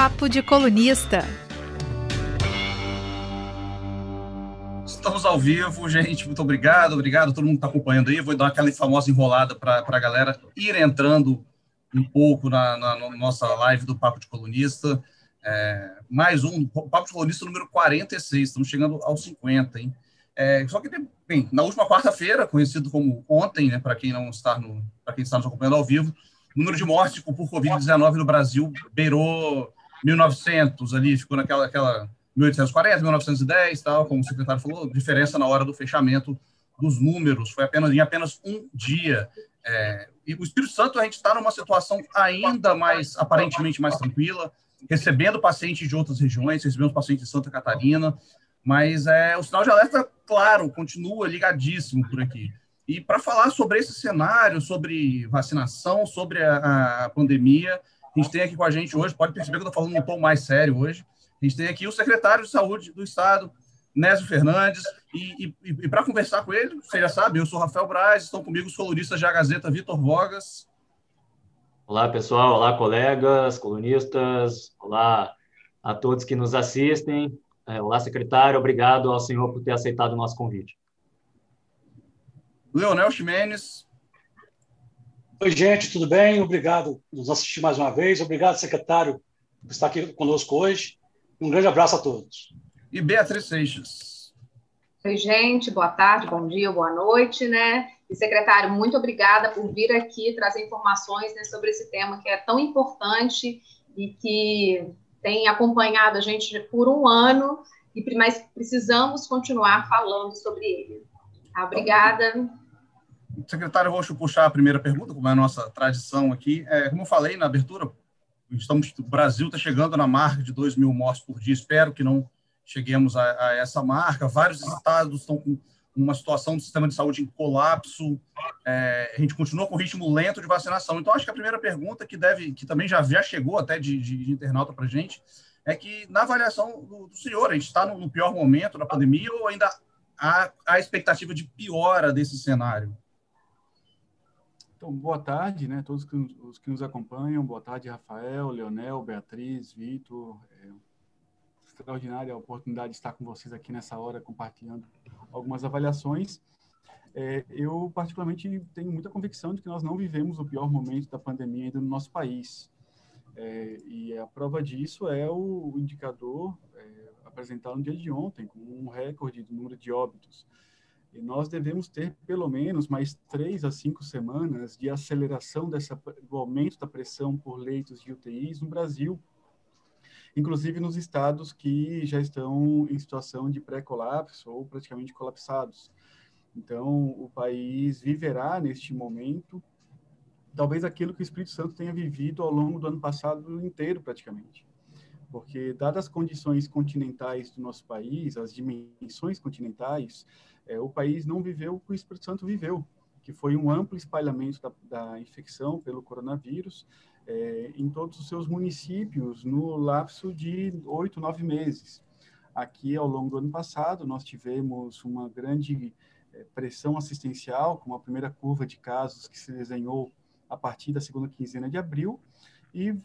Papo de Colunista. Estamos ao vivo, gente. Muito obrigado, obrigado todo mundo que está acompanhando aí. Vou dar aquela famosa enrolada para a galera ir entrando um pouco na, na, na, nossa live do Papo de Colunista. É, mais um, Papo de Colunista número 46, estamos chegando aos 50, hein? É, só que, bem, na última quarta-feira, conhecido como ontem, né, para quem não está no, para quem está nos acompanhando ao vivo, o número de mortes por Covid-19 no Brasil beirou 1.900 ali, ficou naquela aquela 1840, 1910, tal, como o secretário falou, diferença na hora do fechamento dos números, foi apenas em apenas um dia. É, e o Espírito Santo a gente está numa situação ainda mais aparentemente mais tranquila, recebendo pacientes de outras regiões, recebendo pacientes de Santa Catarina, mas é, o sinal de alerta, claro, continua ligadíssimo por aqui. E para falar sobre esse cenário, sobre vacinação, sobre a, a, pandemia, a gente tem aqui com a gente hoje, pode perceber que eu estou falando um tom mais sério hoje, a gente tem aqui o secretário de Saúde do Estado, Nésio Fernandes, e, e, e para conversar com ele, você já sabe, eu sou Rafael Braz, estão comigo os colunistas da Gazeta Vitor Vogas. Olá, pessoal, olá, colegas, colunistas, olá a todos que nos assistem. É, olá, secretário, obrigado ao senhor por ter aceitado o nosso convite. Leonel Ximenes. Oi, gente, tudo bem? Obrigado por nos assistir mais uma vez. Obrigado, secretário, por estar aqui conosco hoje. Um grande abraço a todos. E Beatriz Seixas. Oi, gente, boa tarde, bom dia, boa noite, né? E, secretário, muito obrigada por vir aqui trazer informações né, sobre esse tema que é tão importante e que tem acompanhado a gente por um ano, e mas precisamos continuar falando sobre ele. Tá? Obrigada. Secretário, vou puxar a primeira pergunta, como é a nossa tradição aqui. É, como eu falei na abertura, estamos, o Brasil está chegando na marca de 2 mil mortes por dia. Espero que não cheguemos a, a essa marca. Vários estados estão com uma situação do sistema de saúde em colapso. É, a gente continua com ritmo lento de vacinação. Então, acho que a primeira pergunta que deve, que também já, já chegou até de, de, de internauta para a gente, é que na avaliação do, do senhor, a gente está no, no, pior momento da pandemia ou ainda há a expectativa de piora desse cenário? Então, boa tarde, né, todos os que nos acompanham. Boa tarde, Rafael, Leonel, Beatriz, Vitor. É extraordinária a oportunidade de estar com vocês aqui nessa hora, compartilhando algumas avaliações. É, eu, particularmente, tenho muita convicção de que nós não vivemos o pior momento da pandemia ainda no nosso país. É, e a prova disso é o indicador é, apresentado no dia de ontem, com um recorde do número de óbitos. E nós devemos ter pelo menos mais três a cinco semanas de aceleração dessa, do aumento da pressão por leitos de UTIs no Brasil, inclusive nos estados que já estão em situação de pré-colapso ou praticamente colapsados. Então, o país viverá neste momento talvez aquilo que o Espírito Santo tenha vivido ao longo do ano passado inteiro, praticamente. Porque, dadas as condições continentais do nosso país, as dimensões continentais, é, o país não viveu o que o Espírito Santo viveu, que foi um amplo espalhamento da, da infecção pelo coronavírus é, em todos os seus municípios no lapso de oito, nove meses. Aqui, ao longo do ano passado, nós tivemos uma grande é, pressão assistencial, com a primeira curva de casos que se desenhou a partir da segunda quinzena de abril, e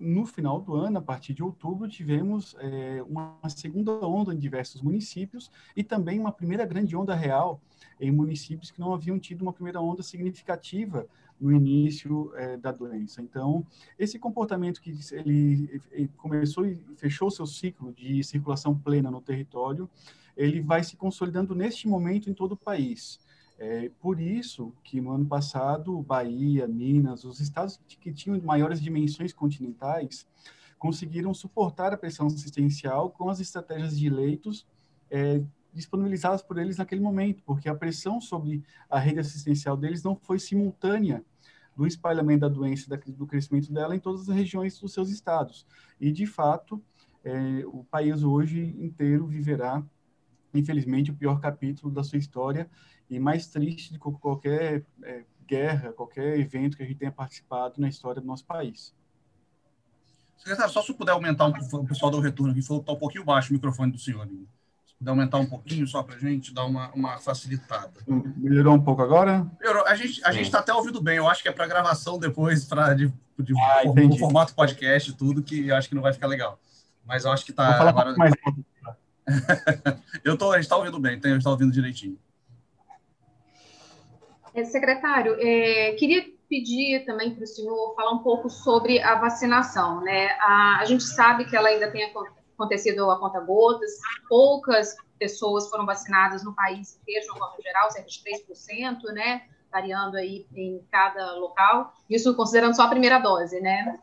no final do ano, a partir de outubro, tivemos é, uma segunda onda em diversos municípios e também uma primeira grande onda real em municípios que não haviam tido uma primeira onda significativa no início é, da doença. Então, esse comportamento que ele, ele começou e fechou seu ciclo de circulação plena no território, ele vai se consolidando neste momento em todo o país. É por isso que no ano passado, Bahia, Minas, os estados que tinham maiores dimensões continentais conseguiram suportar a pressão assistencial com as estratégias de leitos é, disponibilizadas por eles naquele momento, porque a pressão sobre a rede assistencial deles não foi simultânea do espalhamento da doença, do crescimento dela em todas as regiões dos seus estados. E, de fato, é, o país hoje inteiro viverá, infelizmente, o pior capítulo da sua história e mais triste de qualquer é, guerra, qualquer evento que a gente tenha participado na história do nosso país. Secretário, só se puder aumentar um pouco, o pessoal do retorno aqui falou que está um pouquinho baixo o microfone do senhor. Se puder aumentar um pouquinho só para a gente dar uma, uma facilitada. Melhorou um pouco agora? Melhorou. A gente a está até ouvindo bem. Eu acho que é para gravação depois, para de, de ah, formato podcast, tudo, que eu acho que não vai ficar legal. Mas eu acho que tá. Agora... mais. eu tô, a gente está ouvindo bem, a gente está ouvindo direitinho. É, secretário, é, queria pedir também para o senhor falar um pouco sobre a vacinação. Né? A, a gente sabe que ela ainda tem acontecido a conta gotas, poucas pessoas foram vacinadas no país inteiro, forma geral, cerca de 3%, né? variando aí em cada local, isso considerando só a primeira dose, né?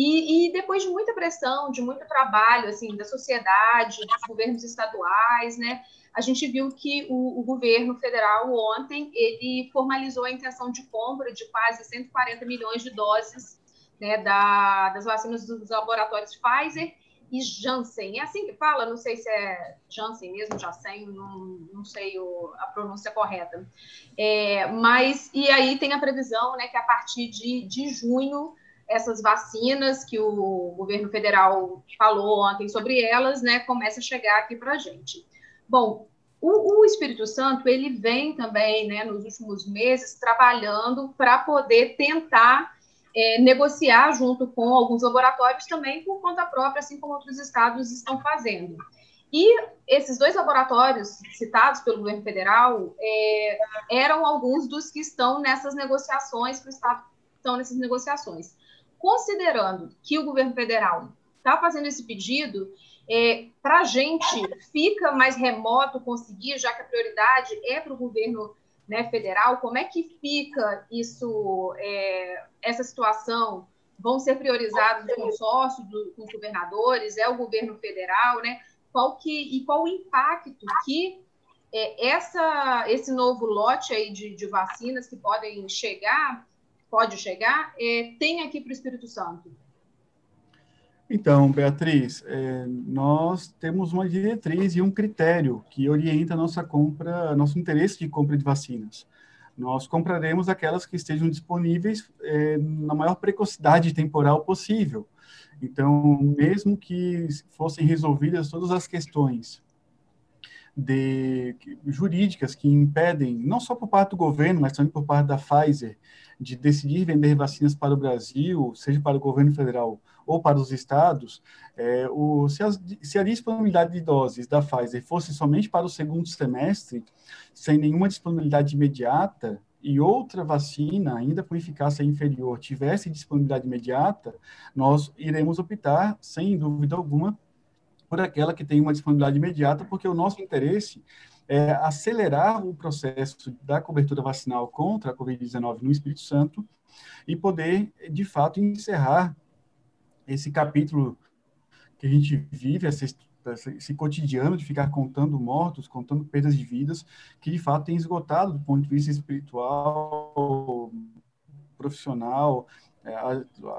E, e, depois de muita pressão, de muito trabalho, assim, da sociedade, dos governos estaduais, né? a gente viu que o, o, governo federal ontem ele formalizou a intenção de compra de quase 140 milhões de doses né, da, das vacinas dos laboratórios Pfizer e Janssen. É assim que fala? Não sei se é Janssen mesmo, Janssen, não, não sei o, a pronúncia correta. É, mas, e aí tem a previsão né, que a partir de, de junho essas vacinas que o governo federal falou ontem sobre elas, né, começa a chegar aqui para a gente. Bom, o, o, Espírito Santo ele vem também, né, nos últimos meses, trabalhando para poder tentar é, negociar junto com alguns laboratórios também por conta própria, assim como outros estados estão fazendo. E esses dois laboratórios citados pelo governo federal é, eram alguns dos que estão nessas negociações, que estão nessas negociações. Considerando que o governo federal está fazendo esse pedido, é, para a gente fica mais remoto conseguir, já que a prioridade é para o governo né, federal, como é que fica isso, é, essa situação? Vão ser priorizados os consórcios do, os governadores? É o governo federal, né? Qual que, e qual o impacto que é, essa, esse novo lote aí de, de vacinas que podem chegar, pode chegar, é, tem aqui para o Espírito Santo? Então, Beatriz, é, nós temos uma diretriz e um critério que orienta nossa compra, nosso interesse de compra de vacinas. Nós compraremos aquelas que estejam disponíveis é, na maior precocidade temporal possível. Então, mesmo que fossem resolvidas todas as questões de, jurídicas que impedem, não só por parte do governo, mas também por parte da Pfizer, de decidir vender vacinas para o Brasil, seja para o governo federal ou para os estados, é, o, se, as, se, a disponibilidade de doses da Pfizer fosse somente para o segundo semestre, sem nenhuma disponibilidade imediata, e outra vacina, ainda com eficácia inferior, tivesse disponibilidade imediata, nós iremos optar, sem dúvida alguma, por aquela que tem uma disponibilidade imediata, porque o nosso interesse é acelerar o processo da cobertura vacinal contra a Covid-19 no Espírito Santo e poder, de fato, encerrar esse capítulo que a gente vive, esse, esse cotidiano de ficar contando mortos, contando perdas de vidas, que de fato tem esgotado do ponto de vista espiritual, profissional, é,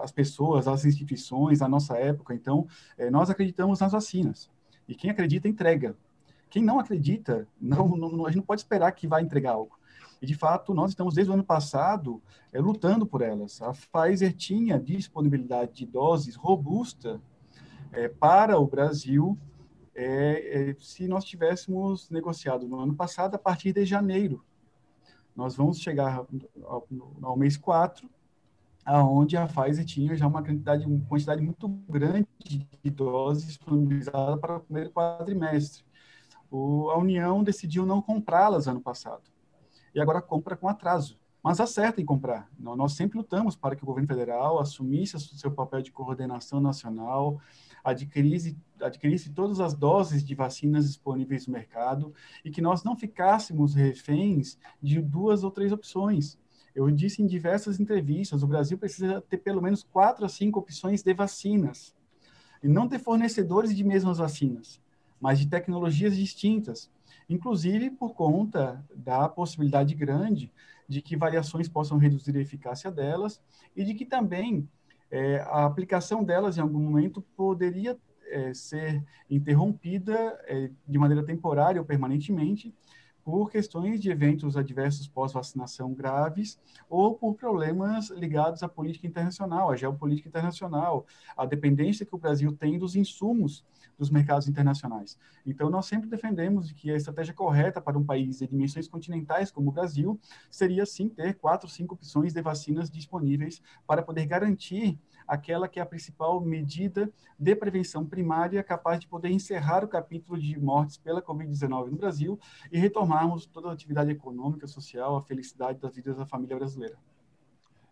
as pessoas, as instituições, a nossa época. Então, é, nós acreditamos nas vacinas. E quem acredita, entrega. Quem não acredita, não, não, a gente não pode esperar que vai entregar algo. E, de fato, nós estamos, desde o ano passado, é, lutando por elas. A Pfizer tinha disponibilidade de doses robusta é, para o Brasil é, se nós tivéssemos negociado no ano passado, a partir de janeiro. Nós vamos chegar ao, ao mês 4, aonde a Pfizer tinha já uma quantidade, uma quantidade muito grande de doses disponibilizadas para o primeiro quadrimestre. O, a União decidiu não comprá-las ano passado e agora compra com atraso. Mas acerta em comprar. Nós sempre lutamos para que o governo federal assumisse seu papel de coordenação nacional, adquirisse, adquirisse todas as doses de vacinas disponíveis no mercado e que nós não ficássemos reféns de duas ou três opções. Eu disse em diversas entrevistas, o Brasil precisa ter pelo menos quatro a cinco opções de vacinas, e não de fornecedores de mesmas vacinas, mas de tecnologias distintas, inclusive por conta da possibilidade grande de que variações possam reduzir a eficácia delas e de que também é, a aplicação delas em algum momento poderia é, ser interrompida é, de maneira temporária ou permanentemente por questões de eventos adversos pós-vacinação graves ou por problemas ligados à política internacional, à geopolítica internacional, à dependência que o Brasil tem dos insumos dos mercados internacionais. Então, nós sempre defendemos que a estratégia correta para um país de dimensões continentais como o Brasil seria, sim, ter quatro, cinco opções de vacinas disponíveis para poder garantir aquela que é a principal medida de prevenção primária capaz de poder encerrar o capítulo de mortes pela Covid-19 no Brasil e retomarmos toda a atividade econômica, social, a felicidade das vidas da família brasileira.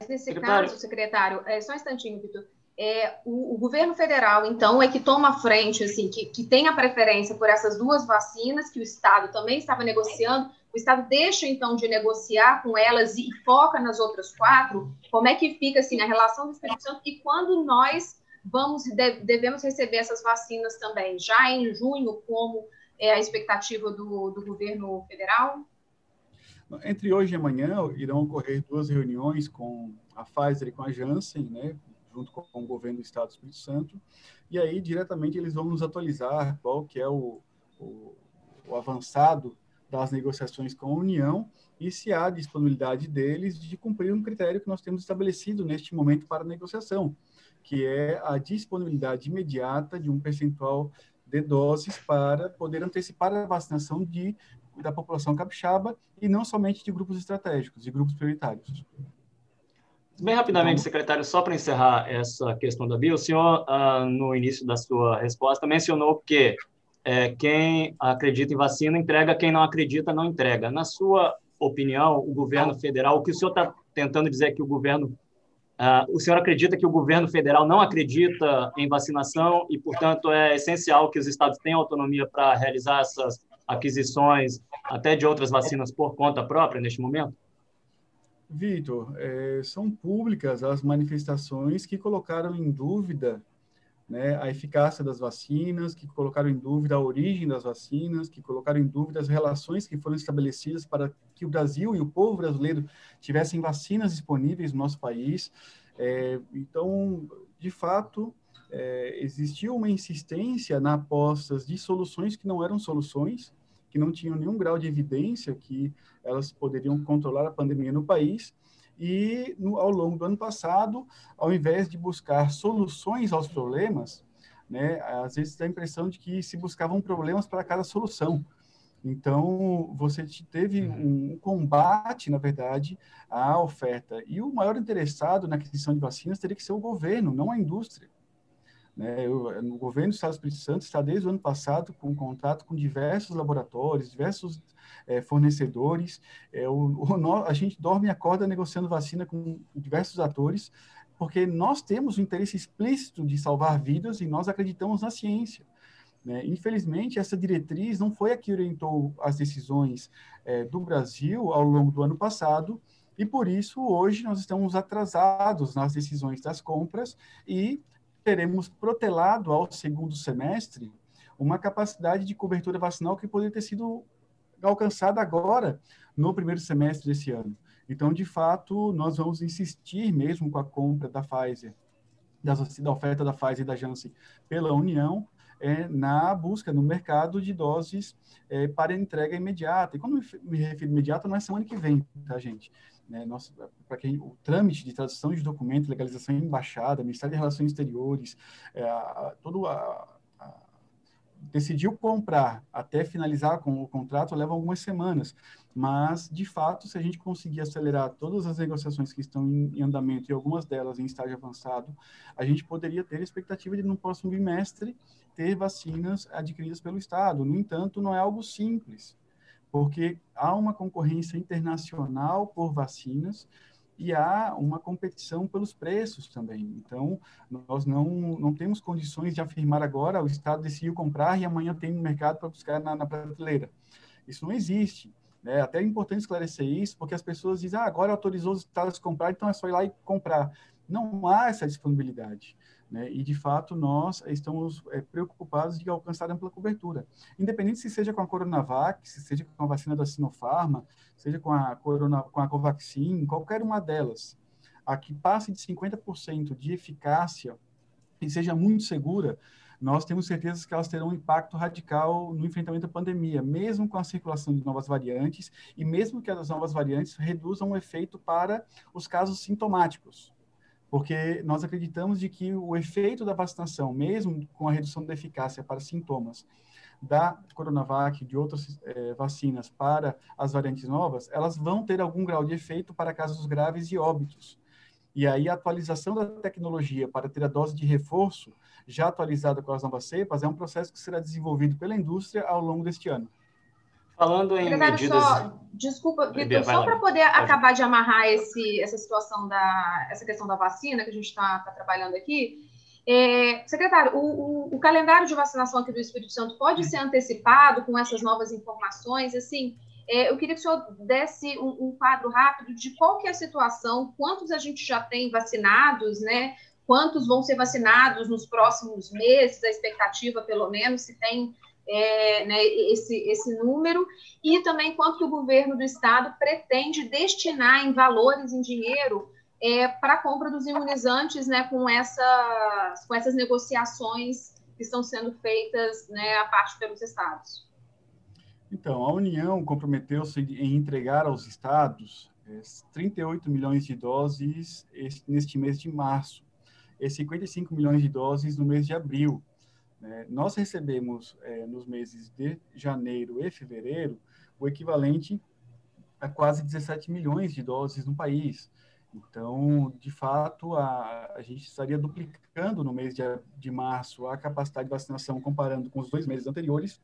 Nesse secretário. caso, secretário, é, só um instantinho, Vitor. É, o, o, governo federal, então, é que toma a frente, assim, que, que tem a preferência por essas duas vacinas, que o Estado também estava negociando, o Estado deixa, então, de negociar com elas e foca nas outras quatro? Como é que fica, assim, a relação do Espírito Santo e quando nós vamos devemos receber essas vacinas também? Já em junho, como é a expectativa do, do governo federal? Entre hoje e amanhã irão ocorrer duas reuniões com a Pfizer e com a Janssen, né, junto com o governo do Estado do Espírito Santo, e aí diretamente eles vão nos atualizar qual que é o, o, o avançado das negociações com a União e se há disponibilidade deles de cumprir um critério que nós temos estabelecido neste momento para negociação, que é a disponibilidade imediata de um percentual de doses para poder antecipar a vacinação de, da população capixaba e não somente de grupos estratégicos, de grupos prioritários. Bem rapidamente, então, secretário, só para encerrar essa questão da Bia, o senhor, ah, no início da sua resposta, mencionou que é, quem acredita em vacina entrega, quem não acredita não entrega. Na sua opinião, o governo federal, o que o senhor está tentando dizer é que o governo, uh, o senhor acredita que o governo federal não acredita em vacinação e, portanto, é essencial que os estados tenham autonomia para realizar essas aquisições até de outras vacinas por conta própria neste momento? Vitor, é, são públicas as manifestações que colocaram em dúvida né, a eficácia das vacinas, que colocaram em dúvida a origem das vacinas, que colocaram em dúvida as relações que foram estabelecidas para que o Brasil e o povo brasileiro tivessem vacinas disponíveis no nosso país. É, então, de fato, é, existiu uma insistência na apostas de soluções que não eram soluções, que não tinham nenhum grau de evidência que elas poderiam controlar a pandemia no país, e no, ao longo do ano passado, ao invés de buscar soluções aos problemas, né, às vezes dá a impressão de que se buscavam problemas para cada solução. Então, você teve uhum. um combate, na verdade, à oferta. E o maior interessado na aquisição de vacinas teria que ser o governo, não a indústria. Né? o governo do Estado do Espírito Santo está desde o ano passado com contato com diversos laboratórios, diversos é, fornecedores. É, o, o, a gente dorme e acorda negociando vacina com diversos atores, porque nós temos o interesse explícito de salvar vidas e nós acreditamos na ciência. Né? Infelizmente, essa diretriz não foi a que orientou as decisões é, do Brasil ao longo do ano passado, e por isso hoje nós estamos atrasados nas decisões das compras e teremos protelado ao segundo semestre uma capacidade de cobertura vacinal que poderia ter sido alcançada agora no primeiro semestre desse ano. Então, de fato, nós vamos insistir mesmo com a compra da Pfizer, da, oferta da Pfizer e da Janssen pela União, é, na busca no mercado de doses é, para entrega imediata. E quando me refiro imediata, não é semana que vem, tá, gente? Né, para quem o trâmite de tradução de documento, legalização em embaixada, Ministério de Relações Exteriores, é, todo a, a, decidiu comprar até finalizar com o contrato leva algumas semanas, mas de fato, se a gente conseguir acelerar todas as negociações que estão em, em andamento e algumas delas em estágio avançado, a gente poderia ter a expectativa de no próximo bimestre ter vacinas adquiridas pelo Estado. No entanto, não é algo simples porque há uma concorrência internacional por vacinas e há uma competição pelos preços também. Então, nós não, não temos condições de afirmar agora, o Estado decidiu comprar e amanhã tem no mercado para buscar na, na prateleira. Isso não existe. Né? Até é importante esclarecer isso, porque as pessoas dizem, ah, agora autorizou os Estados a comprar, então é só ir lá e comprar. Não há essa disponibilidade. Né? E, de fato, nós estamos é, preocupados de alcançar ampla cobertura. Independente se seja com a Coronavac, se seja com a vacina da Sinopharma, seja com a, Corona, com a Covaxin, qualquer uma delas, a que passe de 50% de eficácia e seja muito segura, nós temos certeza que elas terão um impacto radical no enfrentamento à pandemia, mesmo com a circulação de novas variantes e mesmo que as novas variantes reduzam o efeito para os casos sintomáticos. Porque nós acreditamos de que o efeito da vacinação, mesmo com a redução da eficácia para sintomas da Coronavac, de outras eh, vacinas para as variantes novas, elas vão ter algum grau de efeito para casos graves e óbitos. E aí a atualização da tecnologia para ter a dose de reforço já atualizada com as novas cepas, é um processo que será desenvolvido pela indústria ao longo deste ano. Falando em medidas... Só, desculpa, Vitor, só para poder Pode. acabar de amarrar esse, essa situação da essa questão da vacina que a gente está tá trabalhando aqui, é, secretário, o, o, o, calendário de vacinação aqui do Espírito Santo pode ser antecipado com essas novas informações? Assim, é, eu queria que o senhor desse um, um, quadro rápido de qual que é a situação, quantos a gente já tem vacinados, né? quantos vão ser vacinados nos próximos meses, a expectativa, pelo menos, se tem é, né, esse, esse número, e também quanto que o governo do estado pretende destinar em valores, em dinheiro, é, para a compra dos imunizantes, né, com, essas, com essas negociações que estão sendo feitas né, a parte pelos estados. Então, a União comprometeu-se em entregar aos estados 38 é, milhões de doses neste mês de março e 55 milhões de doses no mês de abril. Né? Nós recebemos, é, nos meses de janeiro e fevereiro, o equivalente a quase 17 milhões de doses no país. Então, de fato, a, a gente estaria duplicando no mês de, de março a capacidade de vacinação comparando com os dois meses anteriores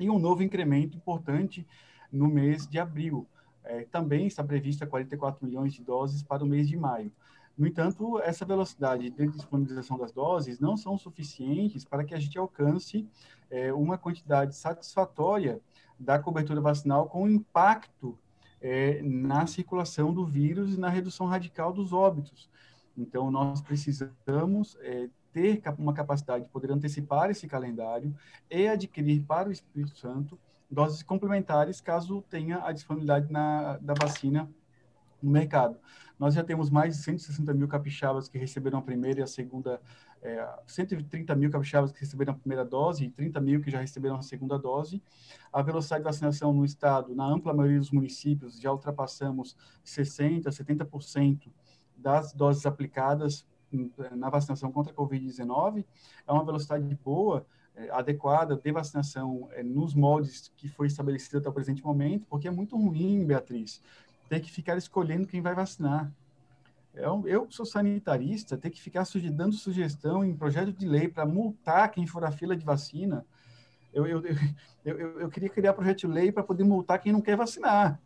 e um novo incremento importante no mês de abril. É, também está prevista 44 milhões de doses para o mês de maio. No entanto, essa velocidade de disponibilização das doses não são suficientes para que a gente alcance é, uma quantidade satisfatória da cobertura vacinal com impacto é, na circulação do vírus e na redução radical dos óbitos. Então, nós precisamos é, ter uma capacidade de poder antecipar esse calendário e adquirir para o Espírito Santo doses complementares caso tenha a disponibilidade na, da vacina no mercado. Nós já temos mais de 160 mil capixabas que receberam a primeira e a segunda, é, 130 mil capixabas que receberam a primeira dose e 30 mil que já receberam a segunda dose. A velocidade de vacinação no estado, na ampla maioria dos municípios, já ultrapassamos 60%, 70% das doses aplicadas na vacinação contra a Covid-19. É uma velocidade boa, é, adequada de vacinação é, nos moldes que foi estabelecido até o presente momento, porque é muito ruim, Beatriz, ter que ficar escolhendo quem vai vacinar. Eu, eu sou sanitarista, ter que ficar dando sugestão em projeto de lei para multar quem for a fila de vacina. Eu, eu, eu, eu queria criar projeto de lei para poder multar quem não quer vacinar,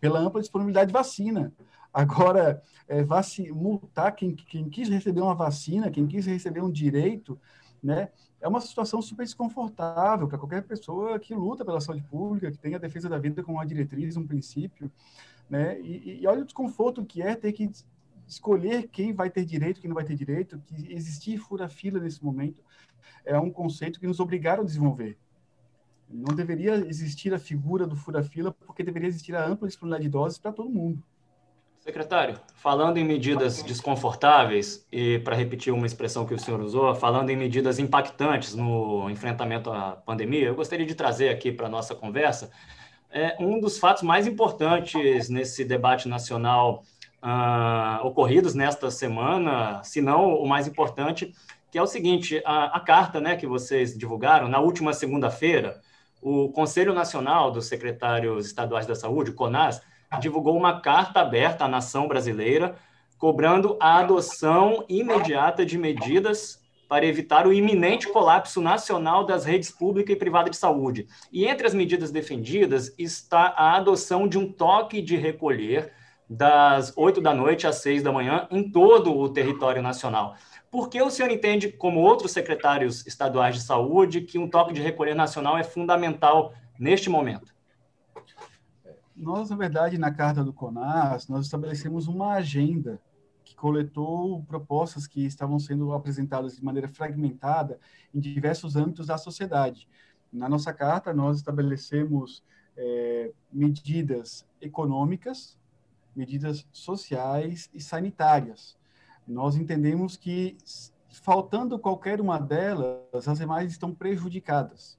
pela ampla disponibilidade de vacina. Agora, é, vaci multar quem, quem quis receber uma vacina, quem quis receber um direito, né? É uma situação super desconfortável para qualquer pessoa que luta pela saúde pública, que tem a defesa da vida como uma diretriz, um princípio. Né? E, e olha o desconforto que é ter que escolher quem vai ter direito, quem não vai ter direito, que existir fura-fila nesse momento é um conceito que nos obrigaram a desenvolver. Não deveria existir a figura do fura-fila, porque deveria existir a ampla disponibilidade de doses para todo mundo. Secretário, falando em medidas desconfortáveis, e para repetir uma expressão que o senhor usou, falando em medidas impactantes no enfrentamento à pandemia, eu gostaria de trazer aqui para a nossa conversa é um dos fatos mais importantes nesse debate nacional uh, ocorridos nesta semana, se não o mais importante, que é o seguinte: a, a carta né, que vocês divulgaram na última segunda-feira, o Conselho Nacional dos Secretários Estaduais da Saúde, o CONAS, divulgou uma carta aberta à nação brasileira cobrando a adoção imediata de medidas para evitar o iminente colapso nacional das redes pública e privada de saúde. E entre as medidas defendidas está a adoção de um toque de recolher das 8 da noite às 6 da manhã em todo o território nacional. Por que o senhor entende, como outros secretários estaduais de saúde, que um toque de recolher nacional é fundamental neste momento? Nós, na verdade, na carta do CONAS, nós estabelecemos uma agenda coletou propostas que estavam sendo apresentadas de maneira fragmentada em diversos âmbitos da sociedade. Na nossa carta, nós estabelecemos é, medidas econômicas, medidas sociais e sanitárias. Nós entendemos que faltando qualquer uma delas, as demais estão prejudicadas.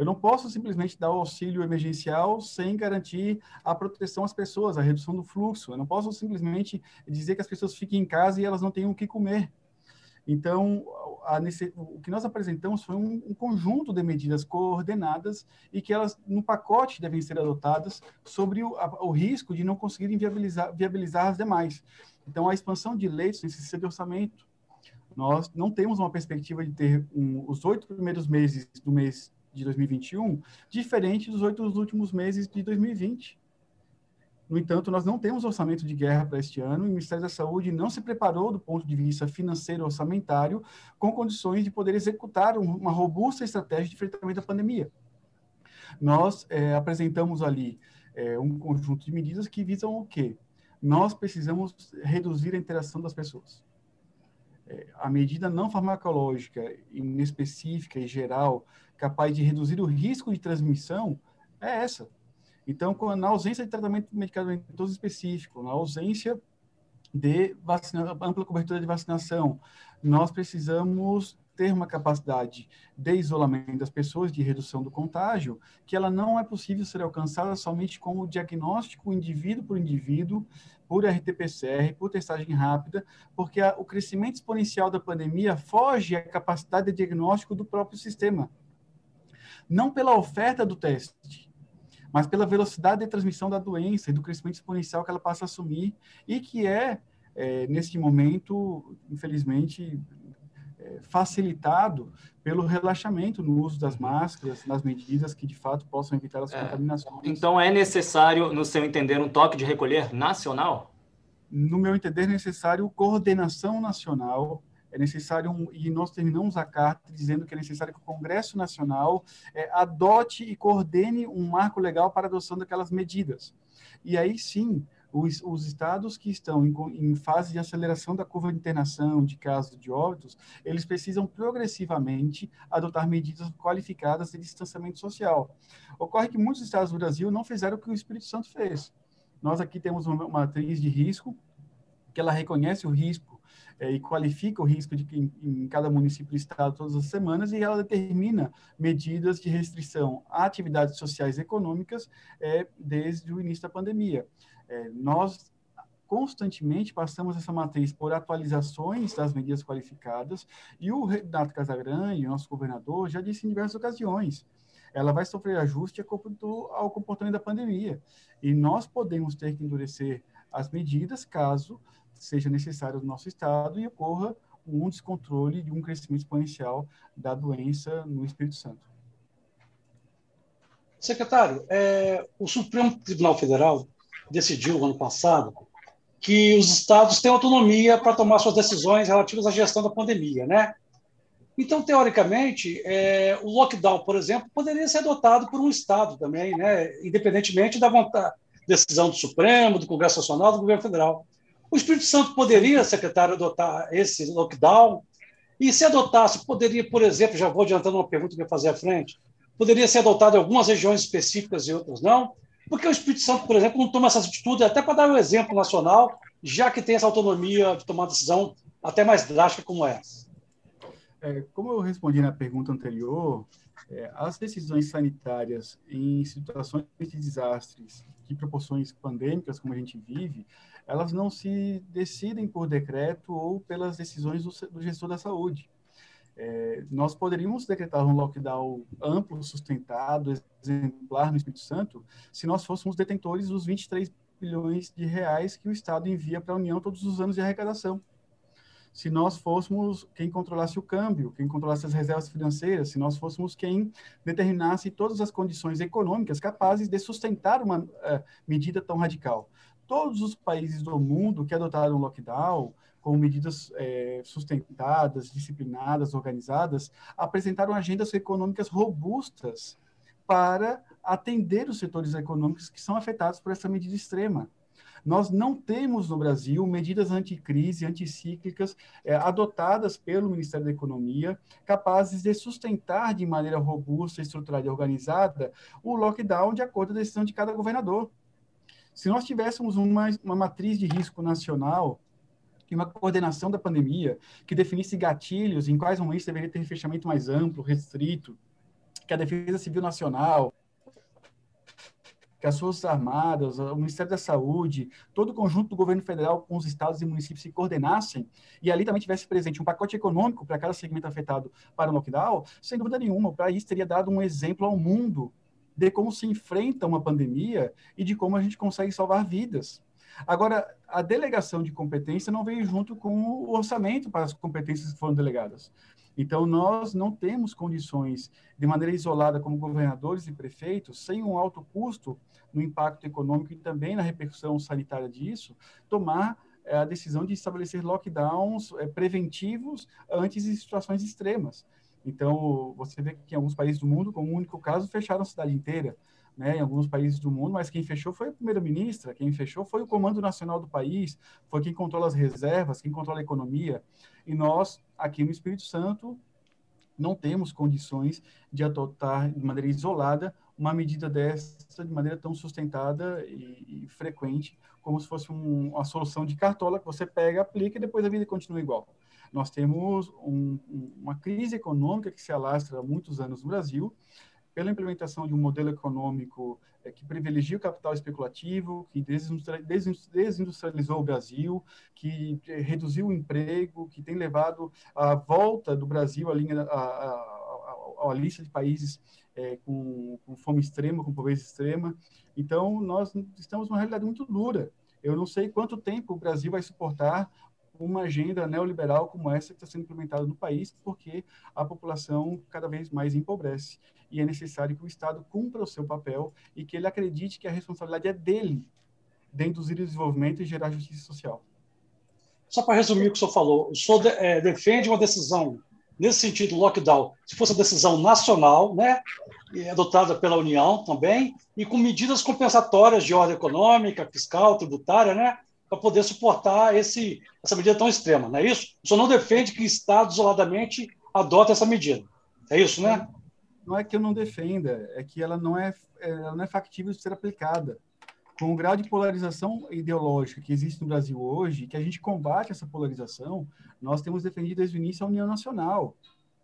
Eu não posso simplesmente dar o auxílio emergencial sem garantir a proteção às pessoas, a redução do fluxo. Eu não posso simplesmente dizer que as pessoas fiquem em casa e elas não tenham o que comer. Então, a, o que nós apresentamos foi um, um, conjunto de medidas coordenadas e que elas, no pacote, devem ser adotadas sobre o, a, o risco de não conseguirem viabilizar, viabilizar as demais. Então, a expansão de leitos necessita de orçamento. Nós não temos uma perspectiva de ter um, os oito primeiros meses do mês de 2021 diferente dos oito últimos meses de 2020. No entanto, nós não temos orçamento de guerra para este ano e o Ministério da Saúde não se preparou do ponto de vista financeiro orçamentário com condições de poder executar uma robusta estratégia de enfrentamento à pandemia. Nós é, apresentamos ali é, um conjunto de medidas que visam o quê? Nós precisamos reduzir a interação das pessoas. É, a medida não farmacológica, inespecífica e geral capaz de reduzir o risco de transmissão é essa. Então, na ausência de tratamento medicamentoso específico, na ausência de vacina, ampla cobertura de vacinação, nós precisamos ter uma capacidade de isolamento das pessoas, de redução do contágio, que ela não é possível ser alcançada somente com o diagnóstico indivíduo por indivíduo, por RT-PCR, por testagem rápida, porque a, o crescimento exponencial da pandemia foge à capacidade de diagnóstico do próprio sistema não pela oferta do teste, mas pela velocidade de transmissão da doença e do crescimento exponencial que ela passa a assumir e que é, é nesse momento, infelizmente, é, facilitado pelo relaxamento no uso das máscaras, nas medidas que de fato possam evitar as é, contaminações. Então é necessário, no seu entender, um toque de recolher nacional? No meu entender, é necessário coordenação nacional é necessário, um, e nós terminamos a carta dizendo que é necessário que o Congresso Nacional é, adote e coordene um marco legal para a adoção daquelas medidas. E aí sim, os, os estados que estão em, em, fase de aceleração da curva de internação de casos de óbitos, eles precisam progressivamente adotar medidas qualificadas de distanciamento social. Ocorre que muitos estados do Brasil não fizeram o que o Espírito Santo fez. Nós aqui temos uma matriz de risco, que ela reconhece o risco é, e qualifica o risco de em, em cada município e estado todas as semanas e ela determina medidas de restrição a atividades sociais e econômicas é, desde o início da pandemia. É, nós constantemente passamos essa matriz por atualizações das medidas qualificadas e o Renato Casagrande, nosso governador, já disse em diversas ocasiões, ela vai sofrer ajuste ao comportamento da pandemia. E nós podemos ter que endurecer as medidas caso seja necessário no nosso estado e ocorra um descontrole de um crescimento exponencial da doença no Espírito Santo. Secretário, é, o Supremo Tribunal Federal decidiu ano passado que os estados têm autonomia para tomar suas decisões relativas à gestão da pandemia, né? Então, teoricamente, é, o lockdown, por exemplo, poderia ser adotado por um estado também, né? Independentemente da vontade, decisão do Supremo, do Congresso Nacional, do Governo Federal. O Espírito Santo poderia, secretário, adotar esse lockdown? E se adotasse, poderia, por exemplo, já vou adiantando uma pergunta que eu fazer à frente, poderia ser adotado em algumas regiões específicas e outras não? Porque o Espírito Santo, por exemplo, não toma essa atitude, até para dar um exemplo nacional, já que tem essa autonomia de tomar decisão até mais drástica como essa. É, como eu respondi na pergunta anterior, é, as decisões sanitárias em situações de desastres de proporções pandêmicas, como a gente vive, elas não se decidem por decreto ou pelas decisões do, do gestor da saúde. É, nós poderíamos decretar um lockdown amplo, sustentado, exemplar no Espírito Santo, se nós fôssemos detentores dos 23 bilhões de reais que o Estado envia para a União todos os anos de arrecadação. Se nós fôssemos quem controlasse o câmbio, quem controlasse as reservas financeiras, se nós fôssemos quem determinasse todas as condições econômicas capazes de sustentar uma uh, medida tão radical todos os países do mundo que adotaram lockdown, com medidas é, sustentadas, disciplinadas, organizadas, apresentaram agendas econômicas robustas para atender os setores econômicos que são afetados por essa medida extrema. Nós não temos no Brasil medidas anticrise, anticíclicas, é, adotadas pelo Ministério da Economia, capazes de sustentar de maneira robusta, estruturada e organizada o lockdown de acordo com a decisão de cada governador. Se nós tivéssemos uma, uma matriz de risco nacional e uma coordenação da pandemia que definisse gatilhos em quais momentos deveria ter fechamento mais amplo, restrito, que a Defesa Civil Nacional, que as Forças Armadas, o Ministério da Saúde, todo o conjunto do governo federal com os estados e municípios se coordenassem e ali também tivesse presente um pacote econômico para cada segmento afetado para o lockdown, sem dúvida nenhuma, o país teria dado um exemplo ao mundo de como se enfrenta uma pandemia e de como a gente consegue salvar vidas. Agora, a delegação de competência não veio junto com o orçamento para as competências que foram delegadas. Então, nós não temos condições, de maneira isolada, como governadores e prefeitos, sem um alto custo no impacto econômico e também na repercussão sanitária disso, tomar é, a decisão de estabelecer lockdowns é, preventivos antes de situações extremas. Então, você vê que em alguns países do mundo, como um único caso, fecharam a cidade inteira. Né, em alguns países do mundo, mas quem fechou foi a primeira-ministra, quem fechou foi o comando nacional do país, foi quem controla as reservas, quem controla a economia. E nós, aqui no Espírito Santo, não temos condições de adotar de maneira isolada uma medida dessa de maneira tão sustentada e, e frequente, como se fosse um, uma solução de cartola que você pega, aplica e depois a vida continua igual. Nós temos um, uma crise econômica que se alastra há muitos anos no Brasil, pela implementação de um modelo econômico é, que privilegia o capital especulativo, que desindustrializou o Brasil, que é, reduziu o emprego, que tem levado à volta do Brasil à, linha, à, à lista de países é, com, com, fome extrema, com pobreza extrema. Então, nós estamos numa realidade muito dura. Eu não sei quanto tempo o Brasil vai suportar uma agenda neoliberal como essa que está sendo implementada no país, porque a população cada vez mais empobrece. E é necessário que o Estado cumpra o seu papel e que ele acredite que a responsabilidade é dele de induzir o desenvolvimento e gerar justiça social. Só para resumir o que o senhor falou, o senhor é, defende uma decisão nesse sentido, lockdown, se fosse uma decisão nacional, né, adotada pela União também, e com medidas compensatórias de ordem econômica, fiscal, tributária, né, para poder suportar esse, essa medida tão extrema, não é isso? O senhor não defende que o Estado isoladamente adote essa medida. É isso, né? Não é que eu não defenda, é que ela não é, ela não é factível de ser aplicada. Com o grau de polarização ideológica que existe no Brasil hoje, que a gente combate essa polarização, nós temos defendido desde o início a União Nacional.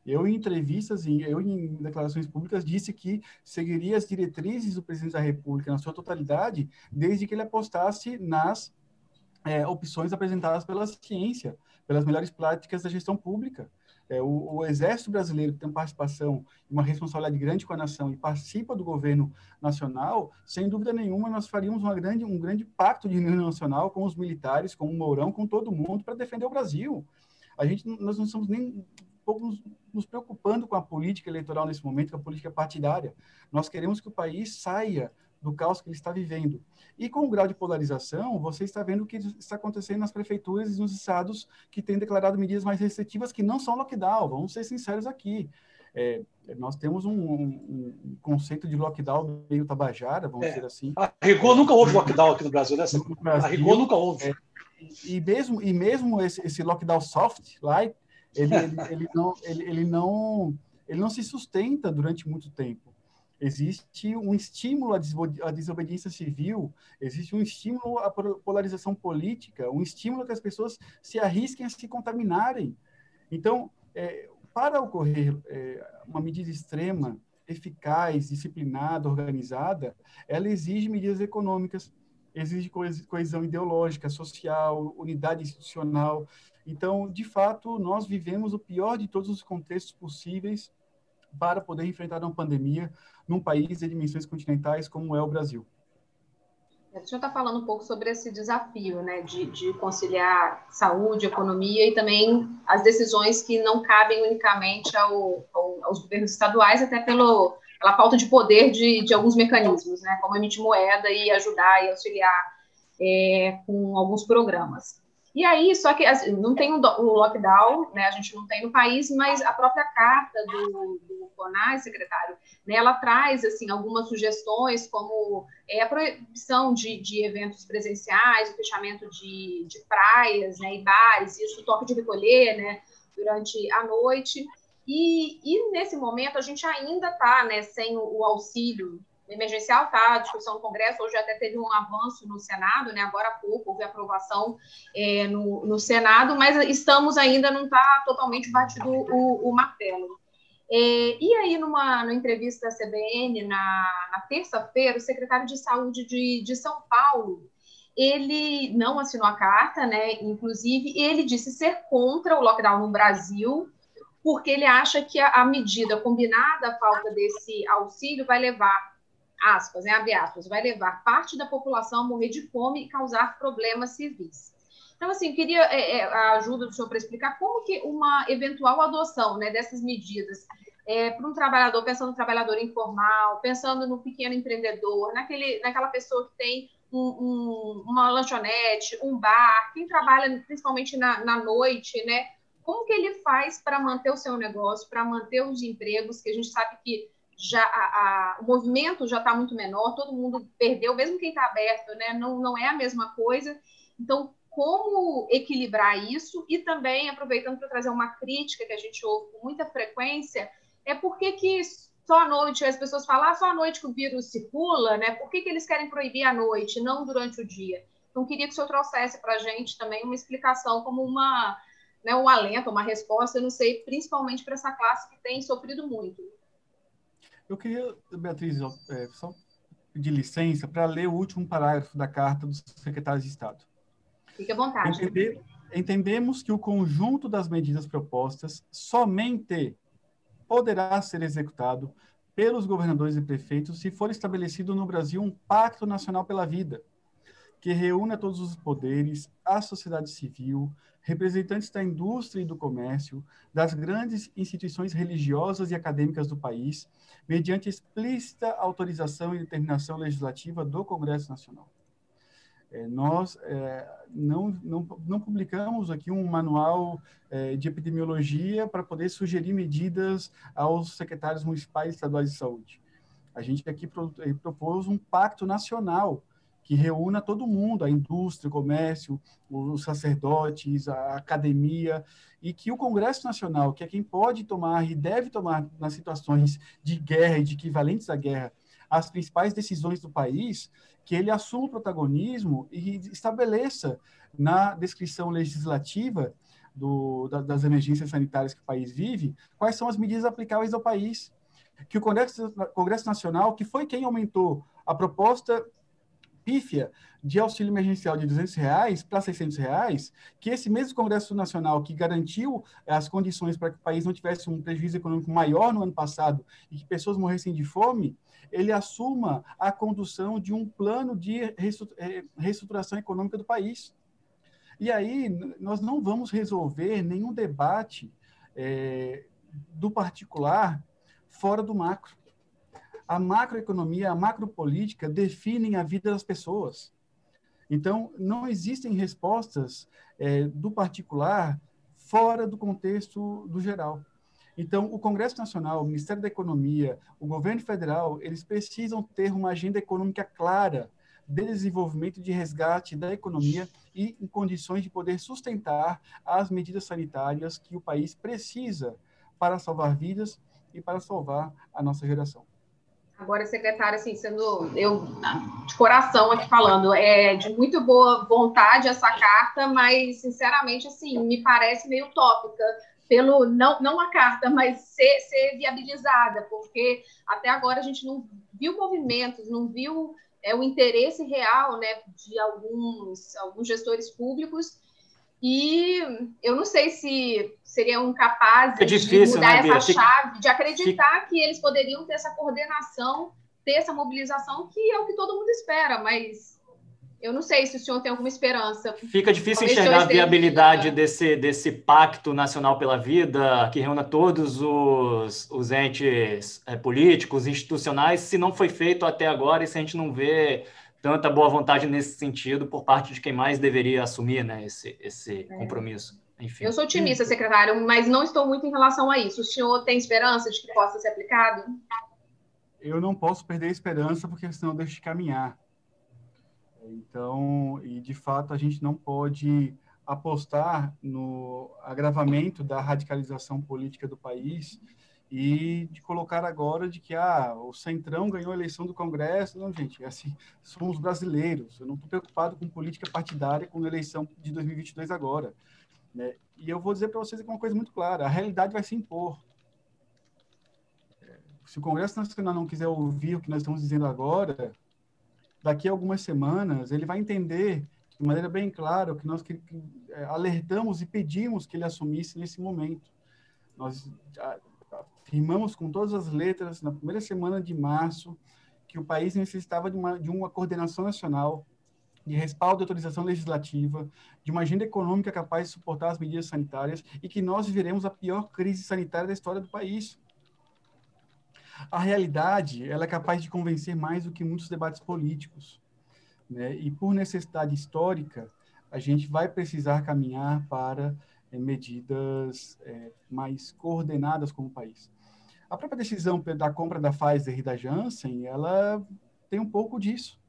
Eu, em entrevistas, eu, em declarações públicas, disse que seguiria as diretrizes do presidente da República na sua totalidade, desde que ele apostasse nas é, opções apresentadas pela ciência, pelas melhores práticas da gestão pública. É, o, o, Exército Brasileiro, que tem participação e uma responsabilidade grande com a nação e participa do governo nacional, sem dúvida nenhuma, nós faríamos uma grande, um grande pacto de união nacional com os militares, com o Mourão, com todo mundo, para defender o Brasil. A gente, nós não estamos nem pouco nos preocupando com a política eleitoral nesse momento, com a política partidária. Nós queremos que o país saia do caos que ele está vivendo. E com o grau de polarização, você está vendo o que está acontecendo nas prefeituras e nos estados que têm declarado medidas mais restritivas que não são lockdown, vamos ser sinceros aqui. É, nós temos um, um, um, conceito de lockdown meio tabajara, vamos é. dizer assim. A rigor nunca houve lockdown aqui no Brasil, né? Brasil, a rigor nunca houve. É, e mesmo, e mesmo esse, esse lockdown soft, light, ele, ele, ele, não, ele, ele, não, ele não se sustenta durante muito tempo. Existe um estímulo à desobediência civil, existe um estímulo à polarização política, um estímulo que as pessoas se arrisquem a se contaminarem. Então, é, para ocorrer é, uma medida extrema, eficaz, disciplinada, organizada, ela exige medidas econômicas, exige coesão ideológica, social, unidade institucional. Então, de fato, nós vivemos o pior de todos os contextos possíveis para poder enfrentar uma pandemia num país de dimensões continentais como é o Brasil. A gente está falando um pouco sobre esse desafio, né, de, de, conciliar saúde, economia e também as decisões que não cabem unicamente ao, ao, aos governos estaduais, até pelo, pela falta de poder de, de alguns mecanismos, né, como emitir moeda e ajudar e auxiliar é, com alguns programas. E aí, só que assim, não tem o lockdown, né, a gente não tem no país, mas a própria carta do, do CONAS, secretário, né, ela traz assim, algumas sugestões, como é, a proibição de, de eventos presenciais, o fechamento de, de praias né, e bares, isso, o toque de recolher né, durante a noite. E, e nesse momento a gente ainda está né, sem o, o auxílio emergencial, tá? A discussão no Congresso, hoje até teve um avanço no Senado, né? Agora há pouco houve aprovação é, no, no Senado, mas estamos ainda, não está totalmente batido o, o martelo. É, e aí, numa, numa entrevista da CBN, na, na terça-feira, o secretário de Saúde de, de São Paulo, ele não assinou a carta, né? Inclusive, ele disse ser contra o lockdown no Brasil, porque ele acha que a, a medida combinada à falta desse auxílio vai levar aspas, né, abre aspas, vai levar parte da população a morrer de fome e causar problemas civis. Então, assim, queria é, é, a ajuda do senhor para explicar como que uma eventual adoção né, dessas medidas é, para um trabalhador, pensando no trabalhador informal, pensando no pequeno empreendedor, naquele, naquela pessoa que tem um, um, uma lanchonete, um bar, quem trabalha principalmente na, na noite, né? Como que ele faz para manter o seu negócio, para manter os empregos, que a gente sabe que já a, a, o movimento já está muito menor, todo mundo perdeu, mesmo quem está aberto, né? Não, não é a mesma coisa. Então, como equilibrar isso? E também, aproveitando para trazer uma crítica que a gente ouve com muita frequência, é por que, que só à noite as pessoas falam, ah, só à noite que o vírus circula, né? Por que, que eles querem proibir à noite, não durante o dia? Então, queria que o senhor trouxesse para a gente também uma explicação, como uma, né, um alento, uma resposta, eu não sei, principalmente para essa classe que tem sofrido muito. Eu queria, Beatriz, é, só pedir licença para ler o último parágrafo da carta dos secretários de Estado. Fique à vontade. Entender, entendemos que o conjunto das medidas propostas somente poderá ser executado pelos governadores e prefeitos se for estabelecido no Brasil um pacto nacional pela vida, que reúna todos os poderes, a sociedade civil, representantes da indústria e do comércio, das grandes instituições religiosas e acadêmicas do país, mediante explícita autorização e determinação legislativa do Congresso Nacional. É, nós é, não, não, não, publicamos aqui um manual é, de epidemiologia para poder sugerir medidas aos secretários municipais e estaduais de saúde. A gente aqui pro, é, propôs um pacto nacional que reúna todo mundo, a indústria, o comércio, os sacerdotes, a academia, e que o Congresso Nacional, que é quem pode tomar e deve tomar nas situações de guerra e de equivalentes à guerra, as principais decisões do país, que ele assuma o protagonismo e estabeleça na descrição legislativa do, da, das emergências sanitárias que o país vive, quais são as medidas aplicáveis ao país. Que o Congresso, Congresso Nacional, que foi quem aumentou a proposta pífia de auxílio emergencial de 200 reais para 600 reais, que esse mesmo Congresso Nacional que garantiu as condições para que o país não tivesse um prejuízo econômico maior no ano passado e que pessoas morressem de fome, ele assuma a condução de um plano de eh, reestruturação econômica do país. E aí nós não vamos resolver nenhum debate é, do particular fora do macro a macroeconomia, a macropolítica definem a vida das pessoas. Então, não existem respostas é, do particular fora do contexto do geral. Então, o Congresso Nacional, o Ministério da Economia, o governo federal, eles precisam ter uma agenda econômica clara de desenvolvimento de resgate da economia e em condições de poder sustentar as medidas sanitárias que o país precisa para salvar vidas e para salvar a nossa geração. Agora, secretária, assim, sendo eu de coração aqui falando, é de muito boa vontade essa carta, mas sinceramente, assim, me parece meio utópica pelo não não a carta, mas ser, ser viabilizada, porque até agora a gente não viu movimentos, não viu é, o interesse real, né, de alguns alguns gestores públicos e eu não sei se seriam capazes é difícil, de mudar né, essa chave, de acreditar Fica... que eles poderiam ter essa coordenação, ter essa mobilização, que é o que todo mundo espera, mas eu não sei se o senhor tem alguma esperança. Fica difícil enxergar a viabilidade desse, desse pacto nacional pela vida, que reúna todos os, os entes é, políticos, institucionais, se não foi feito até agora e se a gente não vê tanta boa vontade nesse sentido por parte de quem mais deveria assumir né, esse, esse é. compromisso. Enfim. Eu sou otimista, secretário, mas não estou muito em relação a isso. O senhor tem esperança de que possa ser aplicado? Eu não posso perder a esperança, porque senão eu deixo de caminhar. Então, e de fato, a gente não pode apostar no agravamento da radicalização política do país e de colocar agora de que ah, o Centrão ganhou a eleição do Congresso. Não, gente, é assim, somos brasileiros. Eu não estou preocupado com política partidária com a eleição de 2022 agora. Né? E eu vou dizer para vocês uma coisa muito clara: a realidade vai se impor. É, se o Congresso Nacional não quiser ouvir o que nós estamos dizendo agora, daqui a algumas semanas ele vai entender de maneira bem clara o que nós é, alertamos e pedimos que ele assumisse nesse momento. Nós afirmamos com todas as letras, na primeira semana de março, que o país necessitava de uma, de uma coordenação nacional, de respaldo e autorização legislativa, de uma agenda econômica capaz de suportar as medidas sanitárias e que nós viveremos a pior crise sanitária da história do país. A realidade ela é capaz de convencer mais do que muitos debates políticos. Né? E por necessidade histórica, a gente vai precisar caminhar para é, medidas é, mais coordenadas como país. A própria decisão da compra da Pfizer e da Janssen, ela tem um pouco disso.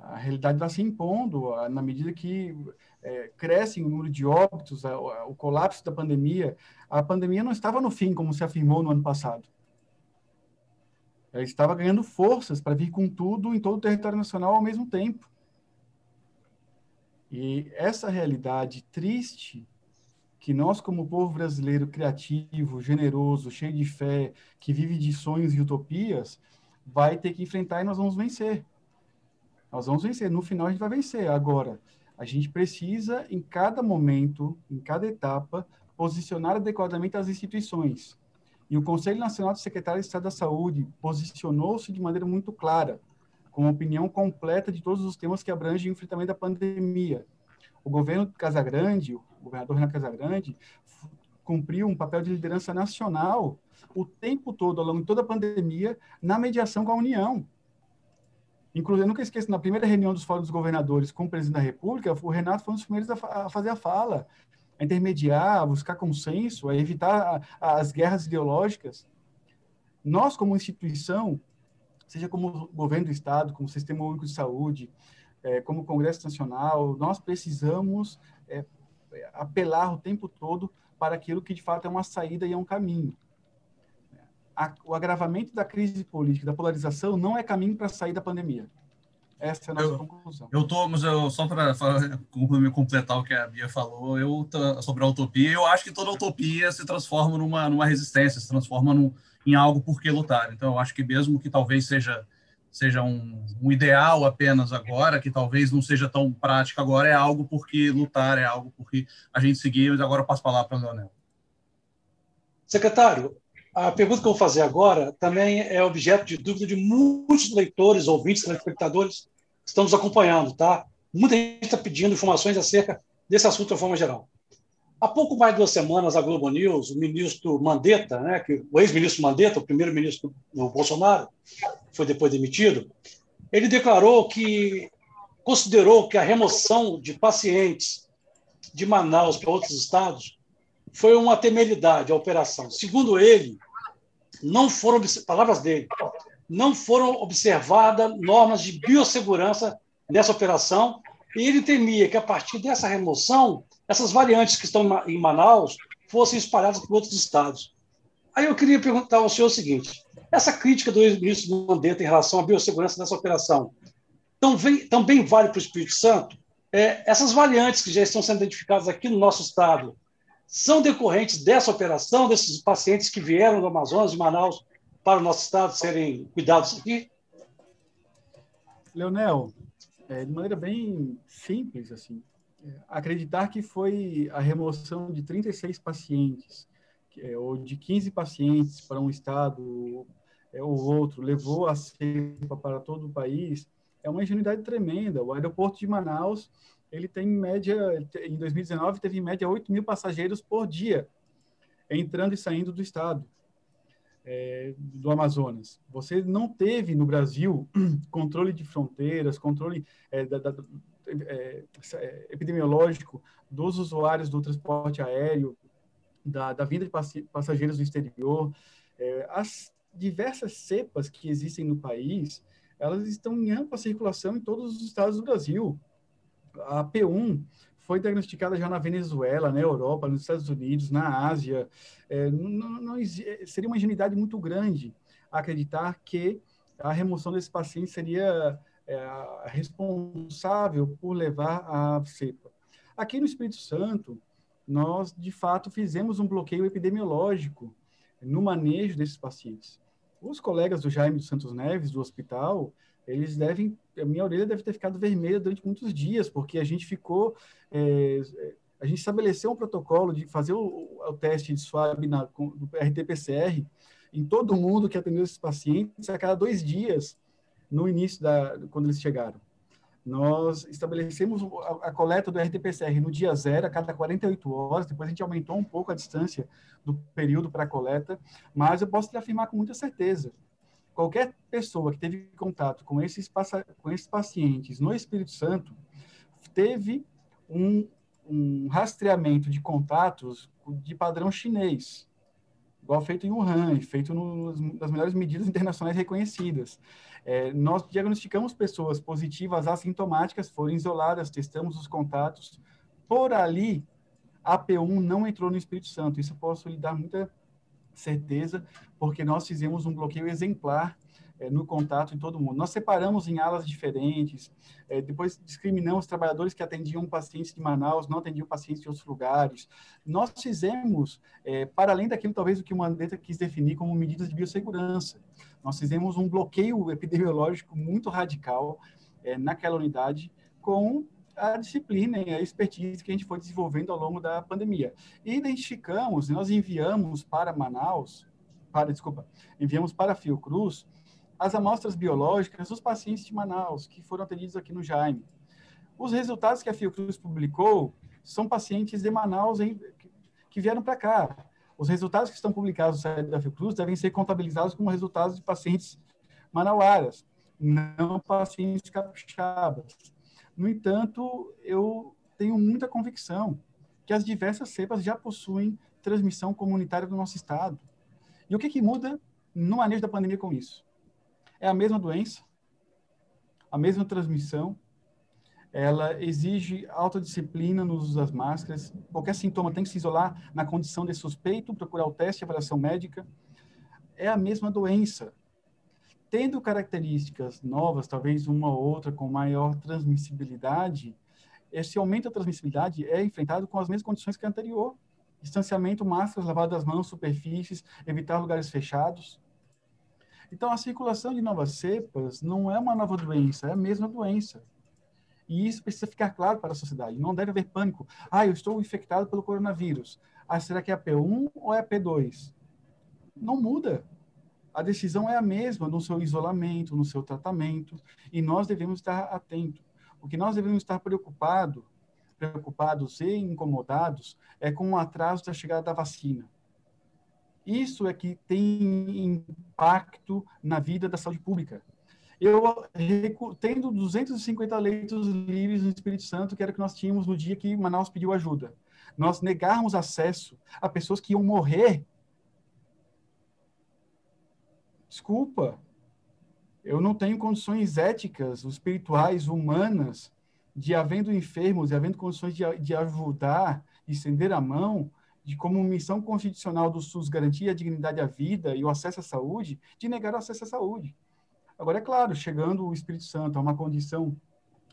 A realidade vai se impondo na medida que é, cresce o número de óbitos, o colapso da pandemia. A pandemia não estava no fim, como se afirmou no ano passado. Ela estava ganhando forças para vir com tudo em todo o território nacional ao mesmo tempo. E essa realidade triste que nós, como povo brasileiro criativo, generoso, cheio de fé, que vive de sonhos e utopias, vai ter que enfrentar e nós vamos vencer. Nós vamos vencer. No final, a gente vai vencer. Agora, a gente precisa, em cada momento, em cada etapa, posicionar adequadamente as instituições. E o Conselho Nacional de Secretários de Estado da Saúde posicionou-se de maneira muito clara, com opinião completa de todos os temas que abrangem o enfrentamento da pandemia. O governo de Casagrande, o governador Renan Casagrande, cumpriu um papel de liderança nacional o tempo todo, ao longo de toda a pandemia, na mediação com a União. Inclusive, eu nunca esqueço, na primeira reunião dos fóruns dos governadores com o presidente da República, o Renato foi um dos primeiros a, fazer a fala, a intermediar, a buscar consenso, a evitar as guerras ideológicas. Nós, como instituição, seja como governo do Estado, como Sistema Único de Saúde, é, como Congresso Nacional, nós precisamos é, apelar o tempo todo para aquilo que de fato é uma saída e é um caminho. A, o agravamento da crise política, da polarização, não é caminho para sair da pandemia. Essa é a nossa eu, conclusão. Eu tô, mas eu, só para completar o que a Bia falou, eu sobre a utopia, eu acho que toda utopia se transforma numa, numa resistência, se transforma num, em algo por que lutar. Então, eu acho que mesmo que talvez seja seja um, um, ideal apenas agora, que talvez não seja tão prático agora, é algo por que lutar, é algo por que a gente seguir. Mas agora eu passo a palavra para o Leonel. Secretário, a pergunta que eu vou fazer agora também é objeto de dúvida de muitos leitores, ouvintes, telespectadores que estão nos acompanhando, tá? Muita gente está pedindo informações acerca desse assunto de forma geral. Há pouco mais de duas semanas, a Globo News, o ministro Mandetta, né, que, o ex-ministro Mandetta, o primeiro-ministro do Bolsonaro, foi depois demitido, ele declarou que considerou que a remoção de pacientes de Manaus para outros estados foi uma temeridade a operação. Segundo ele, não foram palavras dele, não foram observadas normas de biossegurança nessa operação e ele temia que a partir dessa remoção essas variantes que estão em Manaus fossem espalhadas por outros estados. Aí eu queria perguntar ao senhor o seguinte: essa crítica do ex-ministro Mandetta em relação à biossegurança dessa operação também, também vale para o Espírito Santo? É, essas variantes que já estão sendo identificadas aqui no nosso estado são decorrentes dessa operação, desses pacientes que vieram do Amazonas, de Manaus, para o nosso estado serem cuidados aqui? Leonel, é, de maneira bem simples, assim, acreditar que foi a remoção de 36 pacientes, é, ou de 15 pacientes para um estado é, ou outro, levou a cepa para todo o país, é uma ingenuidade tremenda. O aeroporto de Manaus, ele tem em média, em 2019, teve em média 8 mil passageiros por dia, entrando e saindo do estado. É, do Amazonas. Você não teve no Brasil controle de fronteiras, controle é, da, da, é, é, epidemiológico dos usuários do transporte aéreo, da, da vinda de passageiros do exterior, é, as diversas cepas que existem no país, elas estão em ampla circulação em todos os estados do Brasil. A P1 foi diagnosticada já na Venezuela, na Europa, nos Estados Unidos, na Ásia. É, não, não, seria uma ingenuidade muito grande acreditar que a remoção desse paciente seria é, responsável por levar a cepa. Aqui no Espírito Santo, nós, de fato, fizemos um bloqueio epidemiológico no manejo desses pacientes. Os colegas do Jaime dos Santos Neves, do hospital, eles devem, a minha orelha deve ter ficado vermelha durante muitos dias, porque a gente ficou, é, a gente estabeleceu um protocolo de fazer o, o teste de swab na, do RT-PCR em todo mundo que atendeu esses pacientes a cada dois dias no início da, quando eles chegaram. Nós estabelecemos a, coleta do RT-PCR no dia zero, a cada 48 horas, depois a gente aumentou um pouco a distância do período para a coleta, mas eu posso lhe afirmar com muita certeza, qualquer pessoa que teve contato com esses, com esses pacientes no Espírito Santo teve um, um rastreamento de contatos de padrão chinês, igual feito em Wuhan, feito nos, nas melhores medidas internacionais reconhecidas. É, nós diagnosticamos pessoas positivas assintomáticas, foram isoladas, testamos os contatos. Por ali, a P1 não entrou no Espírito Santo. Isso eu posso lhe dar muita certeza, porque nós fizemos um bloqueio exemplar é, no contato em todo mundo. Nós separamos em alas diferentes, é, depois discriminamos trabalhadores que atendiam pacientes de Manaus, não atendiam pacientes de outros lugares. Nós fizemos, é, para além daquilo talvez o que o Mandetta quis definir como medidas de biossegurança, nós fizemos um bloqueio epidemiológico muito radical naquela unidade com a disciplina e a expertise que a gente foi desenvolvendo ao longo da pandemia. E identificamos, nós enviamos para Manaus, para, desculpa, enviamos para Fiocruz as amostras biológicas dos pacientes de Manaus que foram atendidos aqui no Jaime. Os resultados que a Fiocruz publicou são pacientes de Manaus em, que vieram para cá. Os resultados que estão publicados no site da Fiocruz devem ser contabilizados como resultados de pacientes manauaras, não pacientes capixabas. No entanto, eu tenho muita convicção que as diversas cepas já possuem transmissão comunitária do nosso estado. E o que, que muda no manejo da pandemia com isso? É a mesma doença, a mesma transmissão, ela exige alta disciplina no uso das máscaras. Qualquer sintoma tem que se isolar na condição de suspeito, procurar o teste, avaliação médica. É a mesma doença tendo características novas, talvez uma ou outra com maior transmissibilidade, esse aumento da transmissibilidade é enfrentado com as mesmas condições que a anterior. Distanciamento, máscaras, lavado das mãos, superfícies, evitar lugares fechados. Então, a circulação de novas cepas não é uma nova doença, é a mesma doença. E isso precisa ficar claro para a sociedade. Não deve haver pânico. Ah, eu estou infectado pelo coronavírus. Ah, será que é a P1 ou é a P2? Não muda a decisão é a mesma no seu isolamento, no seu tratamento, e nós devemos estar atentos. O que nós devemos estar preocupado, preocupados e incomodados é com o atraso da chegada da vacina. Isso é que tem impacto na vida da saúde pública. Eu, tendo 250 leitos livres no Espírito Santo, que era o que nós tínhamos no dia que Manaus pediu ajuda, nós negarmos acesso a pessoas que iam morrer. Desculpa, eu não tenho condições éticas, espirituais, humanas, de havendo enfermos e havendo condições de, de ajudar, de estender a mão, de como missão constitucional do SUS garantir a dignidade à vida e o acesso à saúde, de negar o acesso à saúde. Agora, é claro, chegando o Espírito Santo a uma condição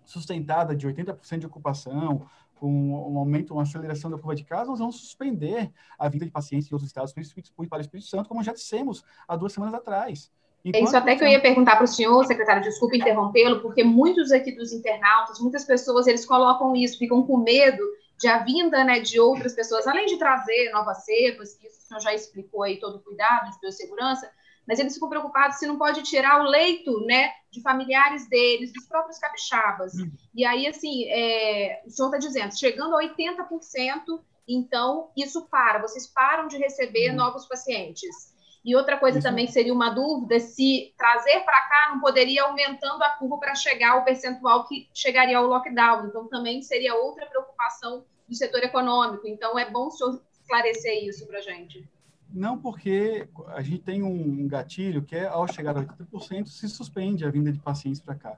sustentada de 80% de ocupação, com um aumento, uma aceleração da curva de casos, nós vamos suspender a vida de pacientes de outros estados para o Espírito Santo, como já dissemos há duas semanas atrás. Enquanto... É isso até que eu ia perguntar para o senhor, secretário, desculpa interrompê-lo, porque muitos aqui dos internautas, muitas pessoas, eles colocam isso, ficam com medo de a vinda né, de outras pessoas, além de trazer novas cepas, que isso o senhor já explicou aí todo o cuidado de biossegurança, mas eles ficam preocupados se não pode tirar o leito, né, de familiares deles, dos próprios capixabas. Uhum. E aí, assim, é, o senhor está dizendo, chegando a 80%, então isso para, vocês param de receber uhum. novos pacientes. E outra coisa isso. também que seria uma dúvida, se trazer para cá não poderia aumentando a curva para chegar ao percentual que chegaria ao lockdown. Então, também seria outra preocupação do setor econômico. Então, é bom o senhor esclarecer isso para a gente. Não, porque a gente tem um gatilho que é, ao chegar a 80%, se suspende a vinda de pacientes para cá.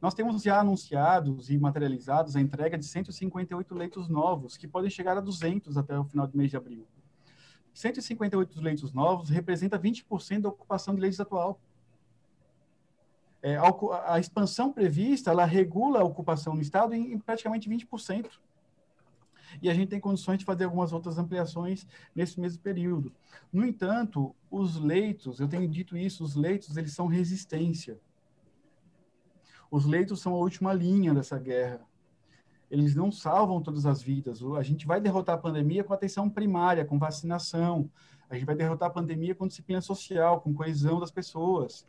Nós temos já anunciados e materializados a entrega de 158 leitos novos, que podem chegar a 200 até o final do mês de abril. 158 leitos novos representa 20% da ocupação de leitos atual. É, a, a, expansão prevista, ela regula a ocupação no Estado em, em praticamente 20% e a gente tem condições de fazer algumas outras ampliações nesse mesmo período. No entanto, os leitos, eu tenho dito isso, os leitos, eles são resistência. Os leitos são a última linha dessa guerra. Eles não salvam todas as vidas. A gente vai derrotar a pandemia com atenção primária, com vacinação. A gente vai derrotar a pandemia com disciplina social, com coesão das pessoas.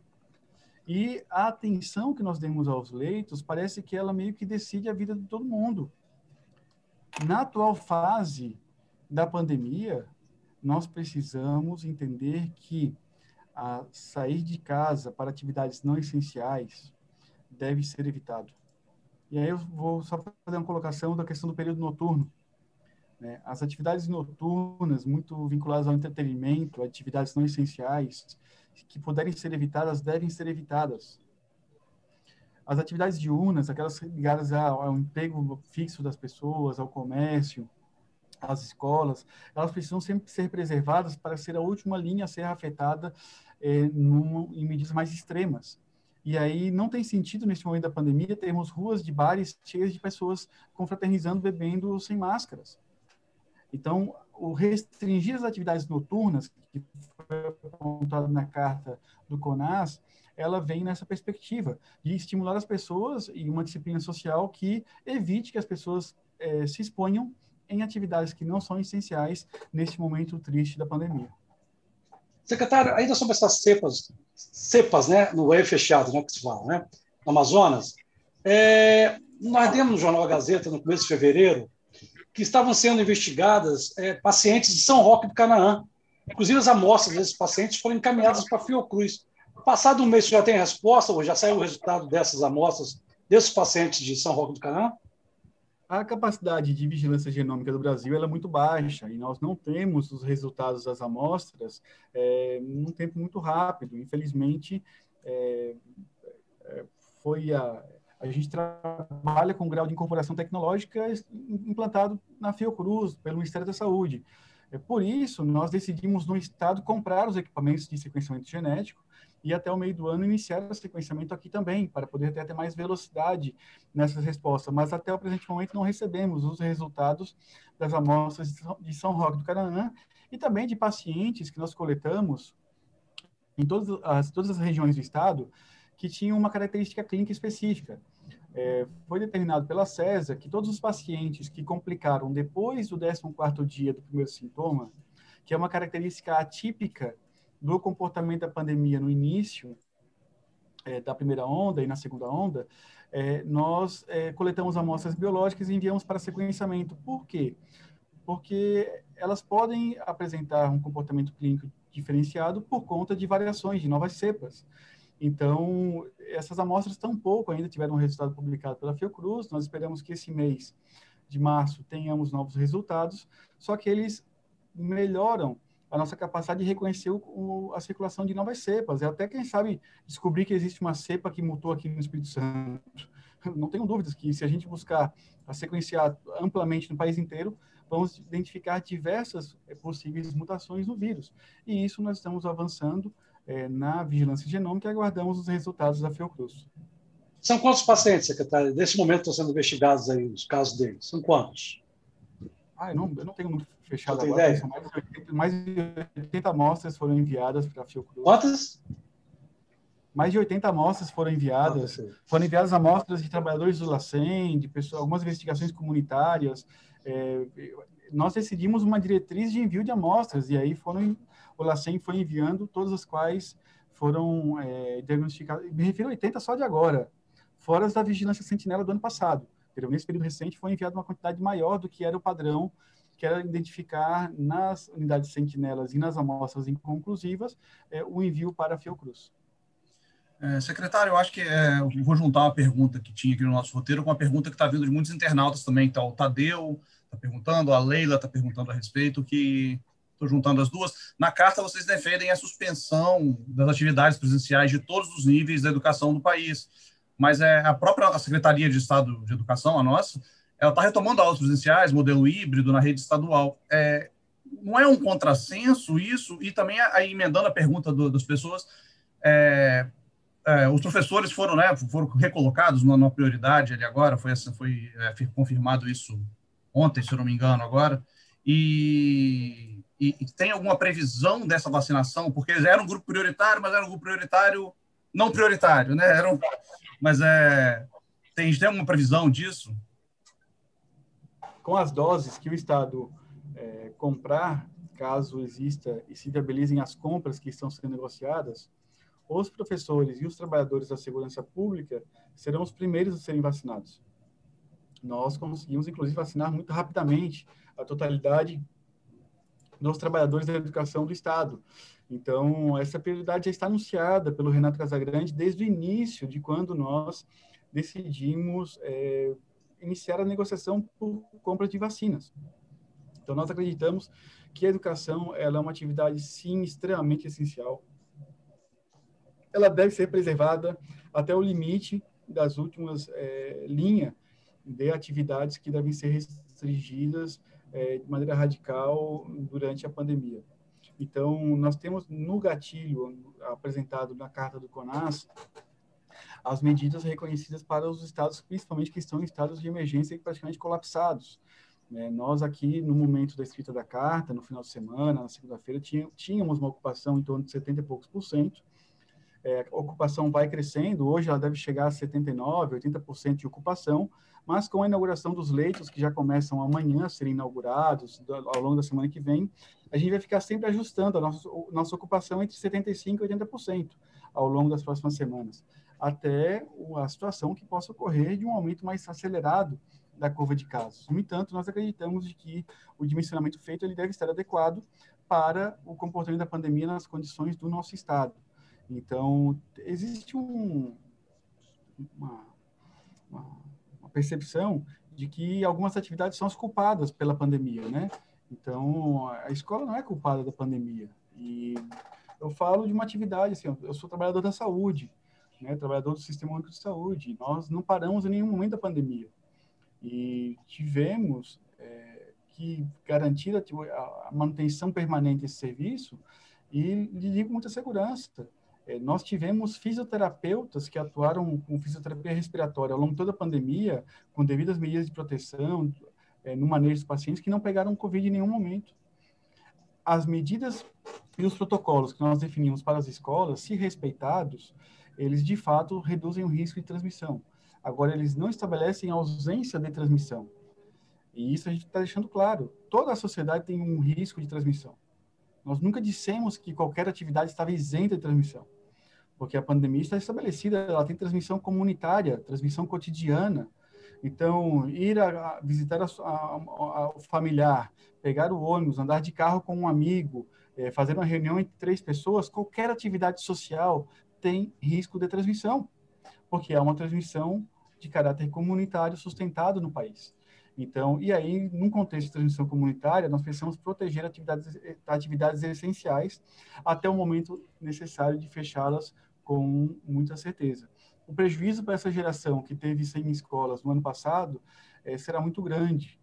E a atenção que nós demos aos leitos parece que ela meio que decide a vida de todo mundo. Na atual fase da pandemia, nós precisamos entender que a sair de casa para atividades não essenciais deve ser evitado. E aí eu vou só fazer uma colocação da questão do período noturno. Né? As atividades noturnas, muito vinculadas ao entretenimento, atividades não essenciais, que puderem ser evitadas, devem ser evitadas. As atividades diurnas, aquelas ligadas ao emprego fixo das pessoas, ao comércio, às escolas, elas precisam sempre ser preservadas para ser a última linha a ser afetada é, num, em medidas mais extremas. E aí não tem sentido, neste momento da pandemia, termos ruas de bares cheias de pessoas confraternizando, bebendo sem máscaras. Então, o restringir as atividades noturnas, que foi apontado na carta do CONAS, ela vem nessa perspectiva de estimular as pessoas e uma disciplina social que evite que as pessoas é, se exponham em atividades que não são essenciais neste momento triste da pandemia. Secretário, ainda sobre essas cepas, cepas, né, no web fechado, né, que se fala, né, no Amazonas, é, nós demos no jornal Gazeta, no começo de fevereiro, que estavam sendo investigadas é, pacientes de São Roque do Canaã. Inclusive, as amostras desses pacientes foram encaminhadas para a Fiocruz. Passado um mês, já tem resposta, ou já saiu o resultado dessas amostras desses pacientes de São Roque do Canaã? A capacidade de vigilância genômica do Brasil é muito baixa e nós não temos os resultados das amostras é, num tempo muito rápido. Infelizmente, é, é, foi a, a gente trabalha com grau de incorporação tecnológica implantado na Fiocruz, pelo Ministério da Saúde. É por isso, nós decidimos no Estado comprar os equipamentos de sequenciamento genético e até o meio do ano iniciar o sequenciamento aqui também, para poder ter até mais velocidade nessas respostas. Mas até o presente momento não recebemos os resultados das amostras de São Roque do Canaã e também de pacientes que nós coletamos em todas as, todas as regiões do estado que tinham uma característica clínica específica. É, foi determinado pela CESA que todos os pacientes que complicaram depois do 14º dia do primeiro sintoma, que é uma característica atípica do comportamento da pandemia no início é, da primeira onda e na segunda onda, é, nós é, coletamos amostras biológicas e enviamos para sequenciamento. Por quê? Porque elas podem apresentar um comportamento clínico diferenciado por conta de variações de novas cepas. Então, essas amostras tão pouco ainda tiveram um resultado publicado pela Fiocruz. Nós esperamos que esse mês de março tenhamos novos resultados, só que eles melhoram a nossa capacidade de reconhecer o, o, a circulação de novas cepas. E até, quem sabe, descobrir que existe uma cepa que mutou aqui no Espírito Santo. Não tenho dúvidas que, se a gente buscar a sequenciar amplamente no país inteiro, vamos identificar diversas é, possíveis mutações no vírus. E isso nós estamos avançando é, na vigilância genômica e aguardamos os resultados da Fiocruz. São quantos pacientes, secretário, nesse momento estão sendo investigados aí, os casos deles? São quantos? Ah, eu não, eu não tenho muito fechado agora. Mais de, 80, mais de 80 amostras foram enviadas para a Fiocruz. Quantas? Mais de 80 amostras foram enviadas. Ah, foram enviadas amostras de trabalhadores do LACEN, de pessoas, algumas investigações comunitárias. É, nós decidimos uma diretriz de envio de amostras, e aí foram, o LACEN foi enviando todas as quais foram é, diagnosticadas. Me refiro a 80 só de agora, fora as da vigilância sentinela do ano passado. Nesse período recente foi enviada uma quantidade maior do que era o padrão, que era identificar nas unidades sentinelas e nas amostras inconclusivas é, o envio para a Fiocruz. É, secretário, eu acho que é, eu vou juntar uma pergunta que tinha aqui no nosso roteiro com uma pergunta que está vindo de muitos internautas também. Então, o Tadeu está perguntando, a Leila está perguntando a respeito, que estou juntando as duas. Na carta, vocês defendem a suspensão das atividades presenciais de todos os níveis da educação do país mas é a própria Secretaria de Estado de Educação, a nossa, ela está retomando aulas presenciais, modelo híbrido na rede estadual. É, não é um contrassenso isso? E também, aí, emendando a pergunta do, das pessoas, é, é, os professores foram, né, foram recolocados numa, prioridade ali agora, foi, foi é, confirmado isso ontem, se eu não me engano, agora, e, e, e, tem alguma previsão dessa vacinação? Porque eram um grupo prioritário, mas era um grupo prioritário não prioritário, né? Era mas é, tem, tem previsão disso? Com as doses que o Estado é, comprar, caso exista e se viabilizem as compras que estão sendo negociadas, os professores e os trabalhadores da segurança pública serão os primeiros a serem vacinados. Nós conseguimos, inclusive, vacinar muito rapidamente a totalidade dos trabalhadores da educação do Estado. Então, essa prioridade já está anunciada pelo Renato Casagrande desde o início de quando nós decidimos é, iniciar a negociação por compra de vacinas. Então, nós acreditamos que a educação ela é uma atividade, sim, extremamente essencial. Ela deve ser preservada até o limite das últimas é, linhas de atividades que devem ser restringidas é, de maneira radical durante a pandemia. Então, nós temos no gatilho apresentado na carta do CONAS as medidas reconhecidas para os estados, principalmente que estão em estados de emergência e praticamente colapsados. É, nós aqui, no momento da escrita da carta, no final de semana, na segunda-feira, tínhamos uma ocupação em torno de 70 e poucos por cento. É, a ocupação vai crescendo, hoje ela deve chegar a 79, 80% de ocupação, mas com a inauguração dos leitos, que já começam amanhã a serem inaugurados, ao longo da semana que vem, a gente vai ficar sempre ajustando a nossa, a nossa ocupação entre 75% e 80% ao longo das próximas semanas, até a situação que possa ocorrer de um aumento mais acelerado da curva de casos. No entanto, nós acreditamos de que o dimensionamento feito ele deve estar adequado para o comportamento da pandemia nas condições do nosso estado. Então, existe um, uma, uma, uma percepção de que algumas atividades são as culpadas pela pandemia, né? Então, a escola não é culpada da pandemia. E eu falo de uma atividade, assim, eu sou trabalhador da saúde, né, trabalhador do Sistema Único de Saúde. Nós não paramos em nenhum momento da pandemia. E tivemos é, que garantir a, a, manutenção permanente desse serviço e lhe digo muita segurança. É, nós tivemos fisioterapeutas que atuaram com fisioterapia respiratória ao longo de toda a pandemia, com devidas medidas de proteção, é, no manejo dos pacientes, que não pegaram Covid em nenhum momento. As medidas e os protocolos que nós definimos para as escolas, se respeitados, eles de fato reduzem o risco de transmissão. Agora, eles não estabelecem ausência de transmissão. E isso a gente está deixando claro. Toda a sociedade tem um risco de transmissão. Nós nunca dissemos que qualquer atividade estava isenta de transmissão, porque a pandemia está estabelecida, ela tem transmissão comunitária, transmissão cotidiana. Então, ir a, a visitar a, a, o familiar, pegar o ônibus, andar de carro com um amigo, é, fazer uma reunião entre três pessoas, qualquer atividade social tem risco de transmissão, porque é uma transmissão de caráter comunitário sustentado no país. Então, e aí, num contexto de transmissão comunitária, nós precisamos proteger atividades, atividades essenciais até o momento necessário de fechá-las com muita certeza. O prejuízo para essa geração que teve 100 escolas no ano passado é, será muito grande,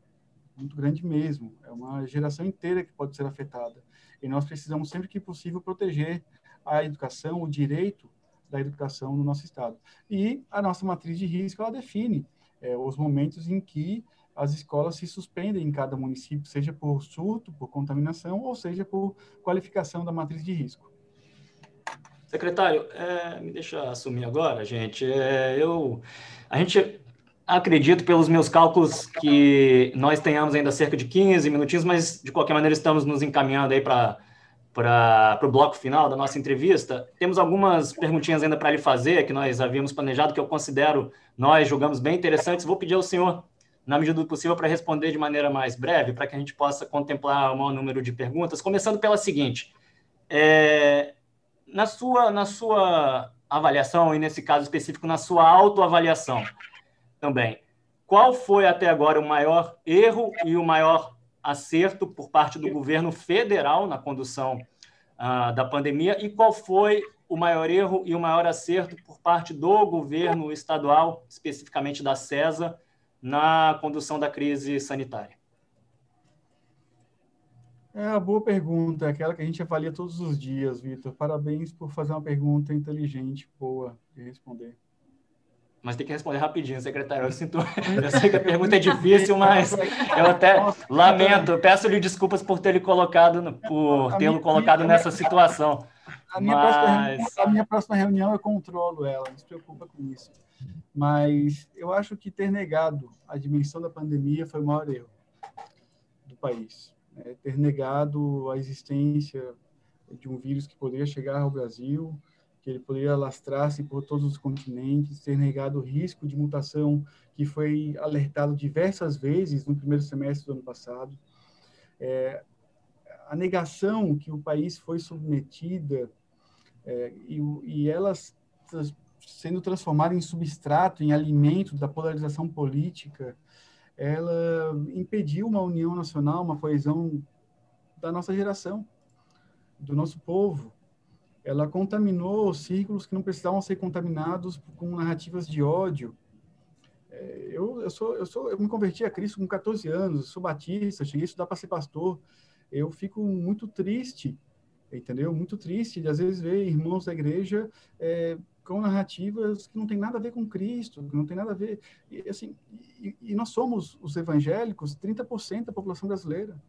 muito grande mesmo. É uma geração inteira que pode ser afetada. E nós precisamos, sempre que possível, proteger a educação, o direito da educação no nosso estado. E a nossa matriz de risco, ela define é, os momentos em que as escolas se suspendem em cada município, seja por surto, por contaminação, ou seja por qualificação da matriz de risco. Secretário, é, me deixa assumir agora, gente. É, eu, a gente acredito, pelos meus cálculos, que nós tenhamos ainda cerca de 15 minutinhos, mas de qualquer maneira estamos nos encaminhando aí para para o bloco final da nossa entrevista. Temos algumas perguntinhas ainda para lhe fazer, que nós havíamos planejado, que eu considero, nós julgamos bem interessantes. Vou pedir ao senhor, na medida do possível, para responder de maneira mais breve, para que a gente possa contemplar o maior número de perguntas, começando pela seguinte. É, na, sua, na sua avaliação, e nesse caso específico, na sua autoavaliação também, qual foi até agora o maior erro e o maior acerto por parte do governo federal na condução uh, da pandemia e qual foi o o maior erro e o maior acerto por parte do governo estadual, especificamente da CESA, na condução da crise sanitária? É uma boa pergunta, aquela que a gente avalia todos os dias, Vitor. Parabéns por fazer uma pergunta inteligente, boa de responder mas tem que responder rapidinho, secretário. Eu, sinto, eu sei que a pergunta é difícil, mas eu até lamento, peço-lhe desculpas por lhe colocado, por tê-lo colocado nessa situação. A minha, mas... próxima, a minha próxima reunião eu controlo ela, não se preocupa com isso. Mas eu acho que ter negado a dimensão da pandemia foi o maior erro do país. Né? Ter negado a existência de um vírus que poderia chegar ao Brasil, que ele poderia alastrar-se por todos os continentes, ter negado o risco de mutação que foi alertado diversas vezes no primeiro semestre do ano passado. É, a negação que o país foi submetida é, e, e elas sendo transformada em substrato, em alimento da polarização política, ela impediu uma união nacional, uma coesão da nossa geração, do nosso povo ela contaminou círculos que não precisavam ser contaminados com narrativas de ódio. É, eu, eu, sou, eu, sou, eu me converti a Cristo com 14 anos, sou batista, cheguei a estudar para ser pastor. Eu fico muito triste, entendeu? Muito triste de, às vezes, ver irmãos da igreja é, com narrativas que não tem nada a ver com Cristo, que não tem nada a ver... E, assim, e, e nós somos, os evangélicos, 30% da população brasileira.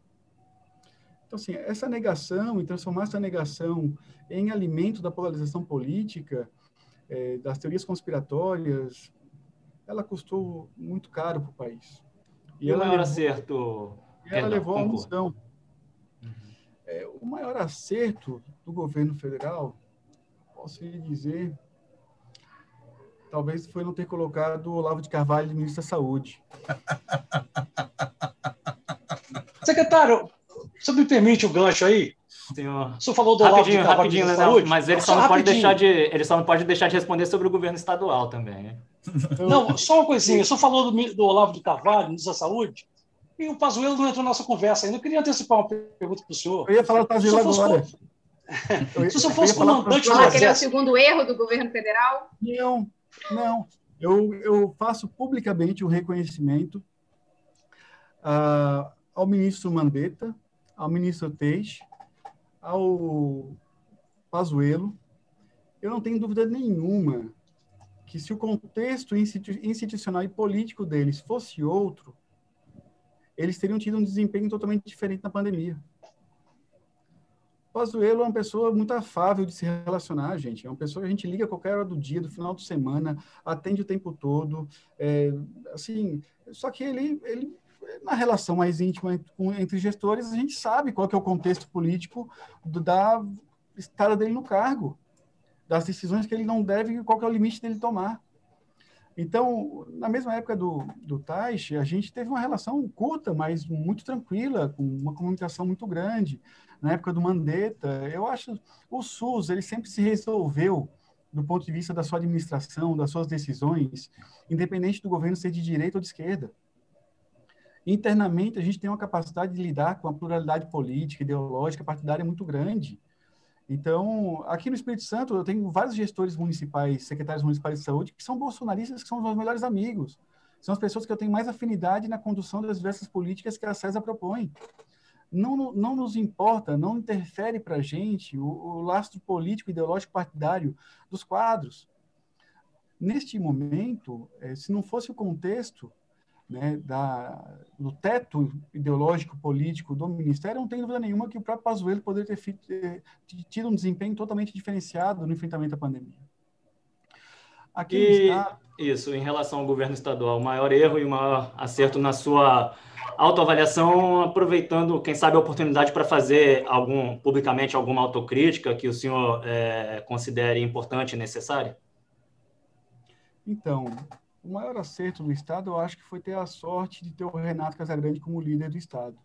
Então, assim, essa negação e transformar essa negação em alimento da polarização política, é, das teorias conspiratórias, ela custou muito caro para o país. E, e ela o maior levou, acerto? E ela levou à missão. Uhum. É, o maior acerto do governo federal, posso lhe dizer, talvez foi não ter colocado o Olavo de Carvalho de ministro da Saúde. Secretário, você me permite o gancho aí? Senhor. O senhor falou do rapidinho, Olavo de rapidinho, Leonel, mas ele só, não pode deixar de, ele só não pode deixar de responder sobre o governo estadual também. Não, só uma coisinha. O senhor falou do, do Olavo de Carvalho, ministro da Saúde, e o Pazuello não entrou na nossa conversa ainda. Eu queria antecipar uma pergunta para o senhor. Eu ia falar do Pazuello agora. Se o senhor fosse comandante do Exército... é o segundo erro do governo federal? Não, não. Eu, eu faço publicamente o um reconhecimento uh, ao ministro Mandetta, ao ministro Teixe, ao Pazuello, eu não tenho dúvida nenhuma que se o contexto institucional e político deles fosse outro, eles teriam tido um desempenho totalmente diferente na pandemia. O Pazuello é uma pessoa muito afável de se relacionar, gente. É uma pessoa que a gente liga a qualquer hora do dia, do final de semana, atende o tempo todo. É, assim, só que ele, ele na relação mais íntima entre gestores, a gente sabe qual é o contexto político da estada dele no cargo, das decisões que ele não deve e qual é o limite dele tomar. Então, na mesma época do, do Taish, a gente teve uma relação curta, mas muito tranquila, com uma comunicação muito grande. Na época do Mandetta, eu acho o SUS, ele sempre se resolveu do ponto de vista da sua administração, das suas decisões, independente do governo ser de direita ou de esquerda internamente a gente tem uma capacidade de lidar com a pluralidade política, ideológica, partidária muito grande. Então, aqui no Espírito Santo, eu tenho vários gestores municipais, secretários municipais de saúde, que são bolsonaristas, que são os meus melhores amigos. São as pessoas que eu tenho mais afinidade na condução das diversas políticas que a CESA propõe. Não, não nos importa, não interfere para a gente o, o lastro político, ideológico, partidário dos quadros. Neste momento, eh, se não fosse o contexto né, da, do teto ideológico político do Ministério, não tem dúvida nenhuma que o próprio Pazuello poderia ter, ter tido um desempenho totalmente diferenciado no enfrentamento à pandemia. Aqui e, está... Isso, em relação ao governo estadual, o maior erro e o maior acerto na sua autoavaliação, aproveitando, quem sabe, a oportunidade para fazer algum publicamente alguma autocrítica que o senhor é, considere importante e necessária? Então, o maior acerto do Estado, eu acho que foi ter a sorte de ter o Renato Casagrande como líder do Estado.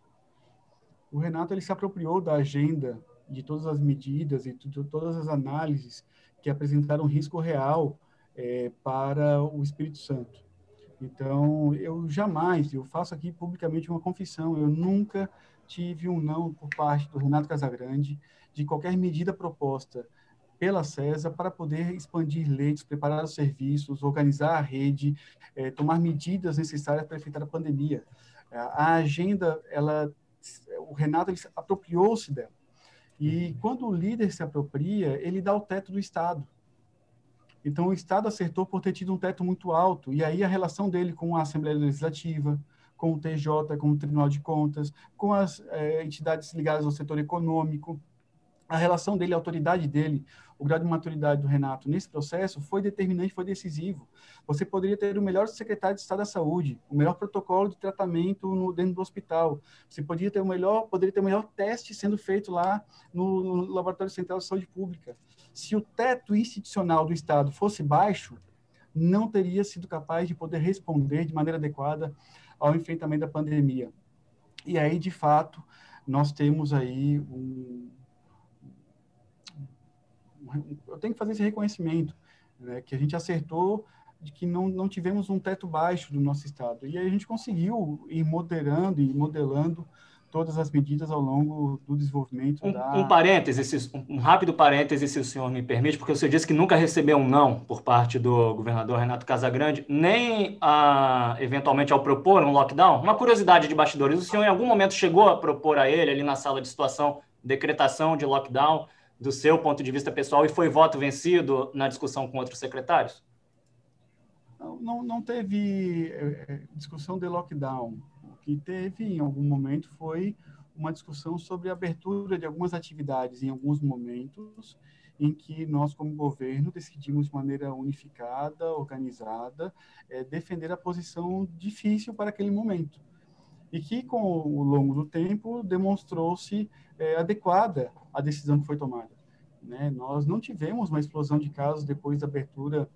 O Renato ele se apropriou da agenda de todas as medidas e de todas as análises que apresentaram risco real é, para o Espírito Santo. Então, eu jamais, eu faço aqui publicamente uma confissão, eu nunca tive um não por parte do Renato Casagrande de qualquer medida proposta pela CESA para poder expandir leitos, preparar os serviços, organizar a rede, é, tomar medidas necessárias para enfrentar a pandemia. A agenda, ela, o Renato apropriou-se dela. E quando o líder se apropria, ele dá o teto do Estado. Então, o Estado acertou por ter tido um teto muito alto. E aí, a relação dele com a Assembleia Legislativa, com o TJ, com o Tribunal de Contas, com as é, entidades ligadas ao setor econômico, a relação dele, a autoridade dele, o grau de maturidade do Renato nesse processo foi determinante, foi decisivo. Você poderia ter o melhor secretário de Estado da Saúde, o melhor protocolo de tratamento no, dentro do hospital. Você poderia ter o melhor, poderia ter o melhor teste sendo feito lá no, no Laboratório Central de Saúde Pública. Se o teto institucional do Estado fosse baixo, não teria sido capaz de poder responder de maneira adequada ao enfrentamento da pandemia. E aí, de fato, nós temos aí um, eu tenho que fazer esse reconhecimento, né, que a gente acertou de que não, não tivemos um teto baixo do nosso estado. E aí a gente conseguiu ir moderando e modelando todas as medidas ao longo do desenvolvimento um, da... Um parêntese, um rápido parêntese, se o senhor me permite, porque você disse que nunca recebeu um não por parte do governador Renato Casagrande, nem a, eventualmente ao propor um lockdown. Uma curiosidade de bastidores, o senhor em algum momento chegou a propor a ele, ali na sala de situação, decretação de lockdown, do seu ponto de vista pessoal, e foi voto vencido na discussão com outros secretários? Não, não, não teve é, é, discussão de lockdown. O que teve, em algum momento, foi uma discussão sobre a abertura de algumas atividades em alguns momentos em que nós, como governo, decidimos de maneira unificada, organizada, é, defender a posição difícil para aquele momento. E que, com o longo do tempo, demonstrou-se é, adequada a decisão que foi tomada. Né? Nós não tivemos uma explosão de casos depois da abertura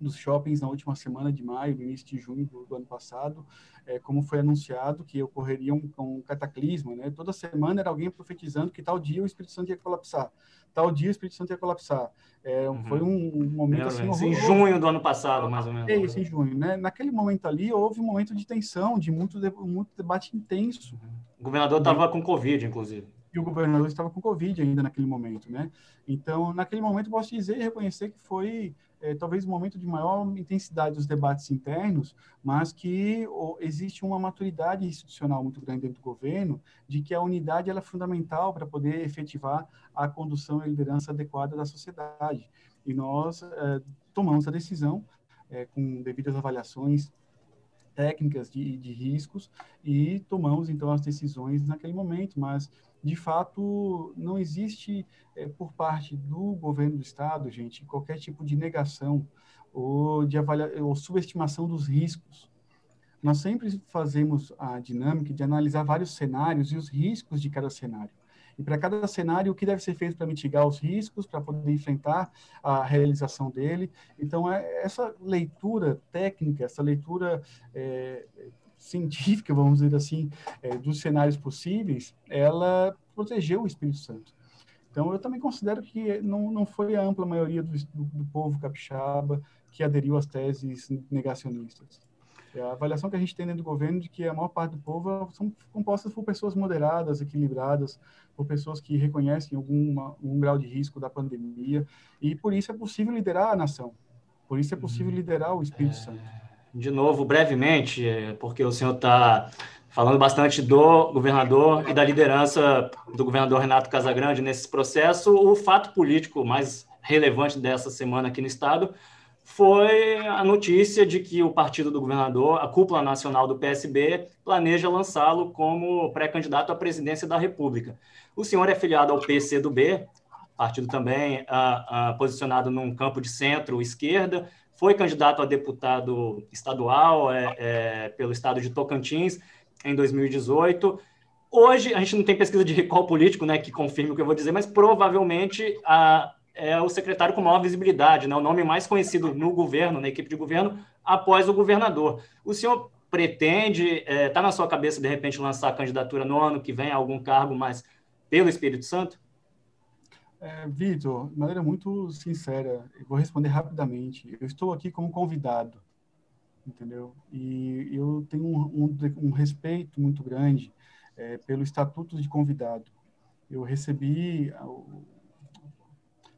dos shoppings na última semana de maio, no início de junho do, do ano passado, é, como foi anunciado que ocorreria um, um cataclisma, né? Toda semana era alguém profetizando que tal dia o Espírito Santo ia colapsar, tal dia o Espírito Santo ia colapsar. É, uhum. Foi um, um momento assim, horroroso. Em junho do ano passado, mais ou menos. É isso, em junho, né? Naquele momento ali houve um momento de tensão, de muito, de, muito debate intenso. Uhum. O governador estava com Covid, inclusive e o governador estava com Covid ainda naquele momento, né? Então, naquele momento, posso dizer e reconhecer que foi é, talvez o momento de maior intensidade dos debates internos, mas que oh, existe uma maturidade institucional muito grande dentro do governo de que a unidade ela é fundamental para poder efetivar a condução e a liderança adequada da sociedade. E nós é, tomamos a decisão, é, com devidas avaliações técnicas de, de riscos, e tomamos, então, as decisões naquele momento, mas de fato, não existe é, por parte do governo do estado, gente, qualquer tipo de negação ou de avalia ou subestimação dos riscos. Nós sempre fazemos a dinâmica de analisar vários cenários e os riscos de cada cenário. E para cada cenário, o que deve ser feito para mitigar os riscos, para poder enfrentar a realização dele. Então, é essa leitura técnica, essa leitura é, científica, vamos dizer assim, é, dos cenários possíveis, ela protegeu o Espírito Santo. Então, eu também considero que não, não foi a ampla maioria do, do, povo capixaba que aderiu às teses negacionistas. É a avaliação que a gente tem dentro do governo de que a maior parte do povo são compostas por pessoas moderadas, equilibradas, por pessoas que reconhecem algum um grau de risco da pandemia, e por isso é possível liderar a nação, por isso é possível uhum. liderar o Espírito é... Santo de novo, brevemente, porque o senhor está falando bastante do governador e da liderança do governador Renato Casagrande nesse processo. O fato político mais relevante dessa semana aqui no Estado foi a notícia de que o partido do governador, a cúpula nacional do PSB, planeja lançá-lo como pré-candidato à presidência da República. O senhor é filiado ao PCdoB, partido também a, a, posicionado num campo de centro-esquerda, foi candidato a deputado estadual é, é, pelo estado de Tocantins em 2018. Hoje, a gente não tem pesquisa de recall político né, que confirme o que eu vou dizer, mas provavelmente a, é o secretário com maior visibilidade, né, o nome mais conhecido no governo, na equipe de governo, após o governador. O senhor pretende, está é, tá na sua cabeça, de repente, lançar a candidatura no ano que vem a algum cargo, mas pelo Espírito Santo? É, Vitor, de maneira muito sincera, eu vou responder rapidamente. Eu estou aqui como convidado, entendeu? E eu tenho um, um, um respeito muito grande é, pelo estatuto de convidado. Eu recebi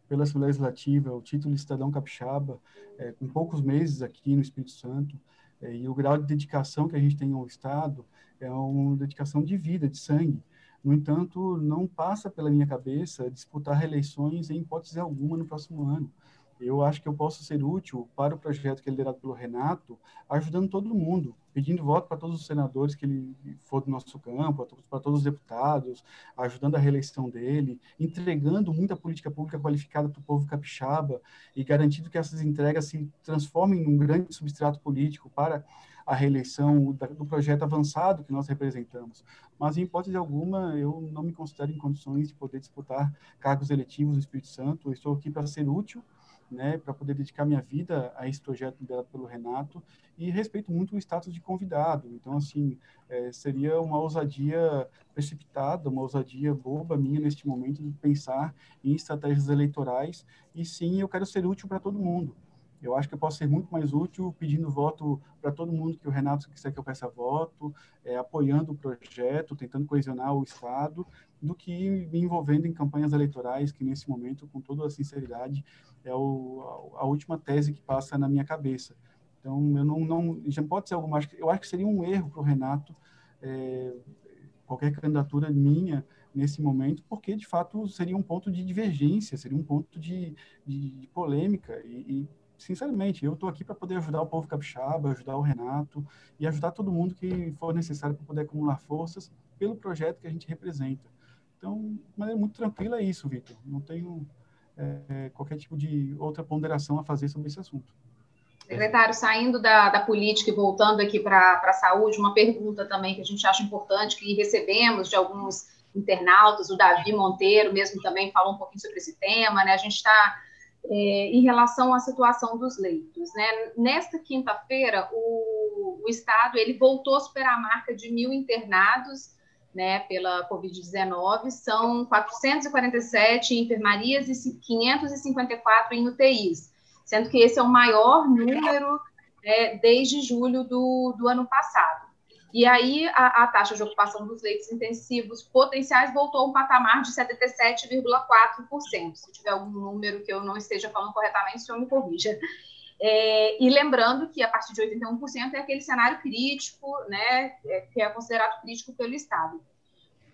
pela Assembleia Legislativa, o título de cidadão capixaba, é, com poucos meses aqui no Espírito Santo, é, e o grau de dedicação que a gente tem ao Estado é uma dedicação de vida, de sangue. No entanto, não passa pela minha cabeça disputar reeleições em hipótese alguma no próximo ano. Eu acho que eu posso ser útil para o projeto que é liderado pelo Renato, ajudando todo mundo, pedindo voto para todos os senadores que ele for do nosso campo, para todos os deputados, ajudando a reeleição dele, entregando muita política pública qualificada para o povo capixaba e garantindo que essas entregas se transformem num grande substrato político para a reeleição do projeto avançado que nós representamos. Mas, em hipótese alguma, eu não me considero em condições de poder disputar cargos eletivos no Espírito Santo. Eu estou aqui para ser útil né, para poder dedicar minha vida a esse projeto liderado pelo Renato e respeito muito o status de convidado. Então, assim, é, seria uma ousadia precipitada, uma ousadia boba minha neste momento de pensar em estratégias eleitorais e sim, eu quero ser útil para todo mundo. Eu acho que eu posso ser muito mais útil pedindo voto para todo mundo que o Renato quiser que eu peça voto, é, apoiando o projeto, tentando coesionar o Estado, do que me envolvendo em campanhas eleitorais, que nesse momento, com toda a sinceridade, é o, a, a última tese que passa na minha cabeça. Então, eu não, não já pode ser algo mais. Eu acho que seria um erro para o Renato é, qualquer candidatura minha nesse momento, porque de fato seria um ponto de divergência, seria um ponto de, de, de polêmica e, e sinceramente, eu estou aqui para poder ajudar o povo capixaba, ajudar o Renato e ajudar todo mundo que for necessário para poder acumular forças pelo projeto que a gente representa. Então, de maneira muito tranquila é isso, Vitor. Não tenho é, qualquer tipo de outra ponderação a fazer sobre esse assunto. Secretário, saindo da, da política e voltando aqui para a saúde, uma pergunta também que a gente acha importante, que recebemos de alguns internautas, o Davi Monteiro mesmo também falou um pouquinho sobre esse tema, né? A gente está é, em relação à situação dos leitos. Né? Nesta quinta-feira, o, o, Estado ele voltou a superar a marca de mil internados né, pela Covid-19, são 447 em enfermarias e 554 em UTIs, sendo que esse é o maior número é, desde julho do, do ano passado. E aí a, a, taxa de ocupação dos leitos intensivos potenciais voltou a um patamar de 77,4%. Se tiver algum número que eu não esteja falando corretamente, o senhor me corrija. É, e lembrando que a partir de 81% é aquele cenário crítico, né, é, que é considerado crítico pelo Estado.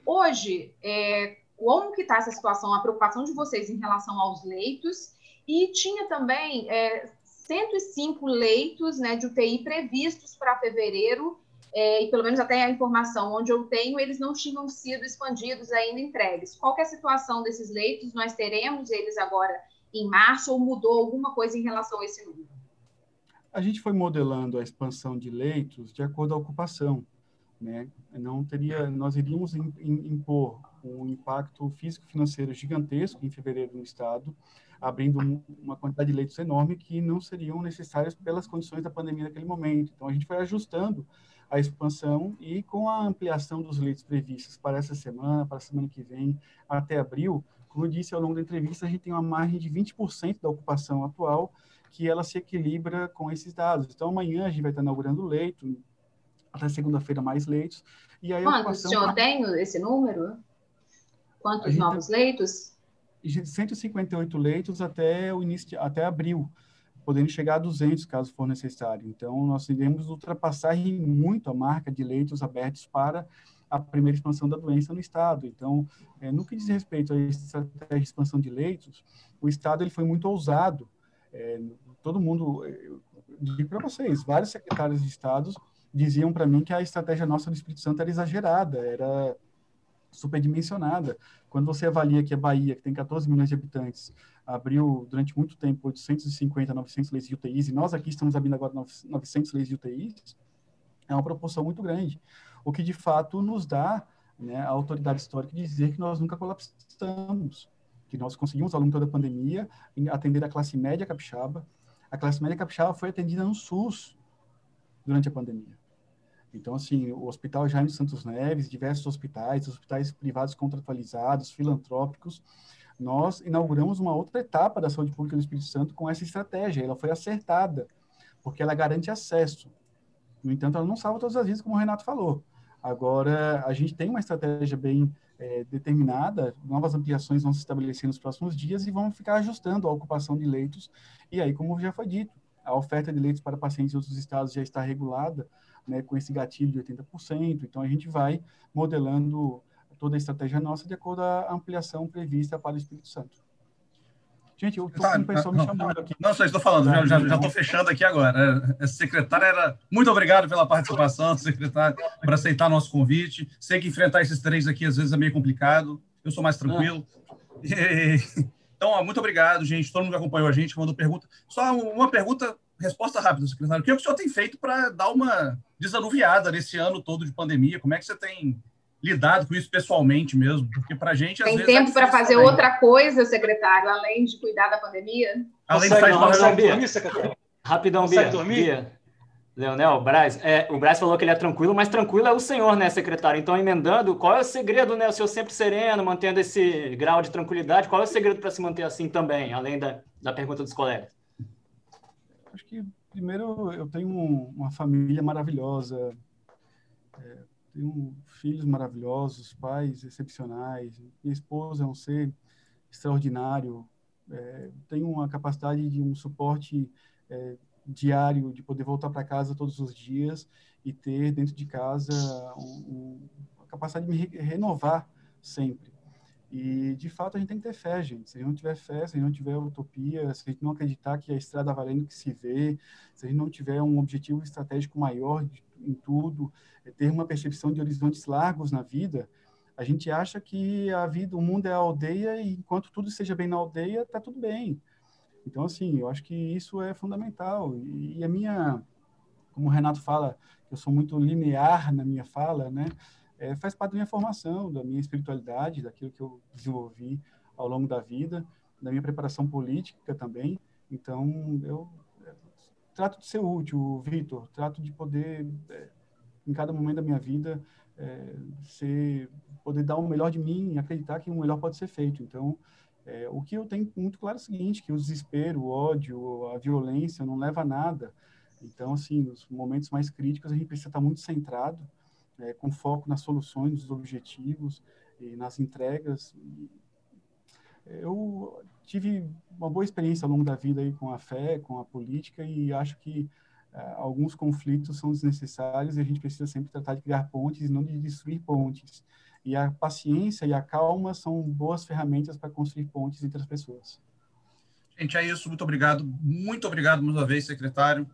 Hoje, é, como que está essa situação, a preocupação de vocês em relação aos leitos? E tinha também 105 é, leitos né, de UTI previstos para fevereiro, é, e pelo menos até a informação onde eu tenho, eles não tinham sido expandidos ainda entregues. Qual é a situação desses leitos? Nós teremos eles agora em março ou mudou alguma coisa em relação a esse número? A gente foi modelando a expansão de leitos de acordo com a ocupação, né? Não teria, nós iríamos impor um impacto físico-financeiro gigantesco em fevereiro no estado, abrindo uma quantidade de leitos enorme que não seriam necessários pelas condições da pandemia naquele momento. Então a gente foi ajustando a expansão e com a ampliação dos leitos previstos para essa semana, para a semana que vem, até abril, como eu disse ao longo da entrevista, a gente tem uma margem de 20% da ocupação atual, que ela se equilibra com esses dados. Então, amanhã a gente vai estar inaugurando leito, até segunda-feira mais leitos. E aí Quantos? O senhor tem esse número? Quantos novos leitos? 158 leitos até o início, de, até abril podendo chegar a 200 caso for necessário. Então, nós iremos ultrapassar muito a marca de leitos abertos para a primeira expansão da doença no estado. Então, é, no que diz respeito à estratégia de expansão de leitos, o estado ele foi muito ousado. É, todo mundo, digo para vocês, vários secretários de estados diziam para mim que a estratégia nossa do Espírito Santo era exagerada, era superdimensionada. Quando você avalia que a Bahia, que tem 14 milhões de habitantes, abriu durante muito tempo 850, 900 leitos de UTIs, e nós aqui estamos abrindo agora 900 leitos de UTIs, é uma proporção muito grande. O que, de fato, nos dá né, a autoridade histórica de dizer que nós nunca colapsamos, que nós conseguimos, ao longo toda a pandemia, atender a classe média capixaba. A classe média capixaba foi atendida no SUS durante a pandemia. Então, assim, o Hospital Jaime Santos Neves, diversos hospitais, hospitais privados contratualizados, filantrópicos, nós inauguramos uma outra etapa da saúde pública do Espírito Santo com essa estratégia. Ela foi acertada, porque ela garante acesso. No entanto, ela não salva todas as vidas, como o Renato falou. Agora, a gente tem uma estratégia bem é, determinada, novas ampliações vão se estabelecer nos próximos dias e vão ficar ajustando a ocupação de leitos. E aí, como já foi dito, a oferta de leitos para pacientes em outros estados já está regulada, né, com esse gatilho de 80%. Então, a gente vai modelando toda a estratégia nossa de acordo com a ampliação prevista para o Espírito Santo. Gente, eu tô tá, com o pessoal não, me chamando aqui. Não, só estou falando, já estou já fechando aqui agora. Essa secretária era. Muito obrigado pela participação, secretário, por aceitar nosso convite. Sei que enfrentar esses três aqui às vezes é meio complicado. Eu sou mais tranquilo. E... Então, muito obrigado, gente. Todo mundo que acompanhou a gente, mandou pergunta. Só uma pergunta, resposta rápida, secretário. O que, é que o senhor tem feito para dar uma desanuviada nesse ano todo de pandemia? Como é que você tem lidado com isso pessoalmente mesmo, porque para a gente tem tempo é para fazer também. outra coisa, secretário, além de cuidar da pandemia. Além de sair dormir, secretário. Rapidão, Bia. Bia. Leonel, Braz, é, o Braz falou que ele é tranquilo, mas tranquilo é o senhor, né, secretário? Então, emendando, qual é o segredo, né? O senhor sempre sereno, mantendo esse grau de tranquilidade, qual é o segredo para se manter assim também, além da, da pergunta dos colegas? Acho que, primeiro, eu tenho uma família maravilhosa, é, tenho filhos maravilhosos, pais excepcionais. Minha esposa é um ser extraordinário. É, tenho uma capacidade de um suporte é, diário, de poder voltar para casa todos os dias e ter dentro de casa um, um, a capacidade de me re renovar sempre. E, de fato, a gente tem que ter fé, gente. Se a gente não tiver fé, se a gente não tiver utopia, se a gente não acreditar que a estrada valendo que se vê, se a gente não tiver um objetivo estratégico maior de, em tudo, é ter uma percepção de horizontes largos na vida, a gente acha que a vida, o mundo é a aldeia e enquanto tudo esteja bem na aldeia, está tudo bem. Então, assim, eu acho que isso é fundamental. E, e a minha, como o Renato fala, eu sou muito linear na minha fala, né? É, faz parte da minha formação, da minha espiritualidade, daquilo que eu desenvolvi ao longo da vida, da minha preparação política também. Então, eu é, trato de ser útil, Vitor, trato de poder é, em cada momento da minha vida, é, ser, poder dar o melhor de mim e acreditar que o melhor pode ser feito. Então, é, o que eu tenho muito claro é o seguinte, que o desespero, o ódio, a violência não leva a nada. Então, assim, nos momentos mais críticos, a gente precisa estar muito centrado, é, com foco nas soluções, nos objetivos e nas entregas. Eu tive uma boa experiência ao longo da vida aí com a fé, com a política, e acho que é, alguns conflitos são desnecessários e a gente precisa sempre tratar de criar pontes e não de destruir pontes. E a paciência e a calma são boas ferramentas para construir pontes entre as pessoas. Gente, é isso. Muito obrigado. Muito obrigado mais uma vez, secretário.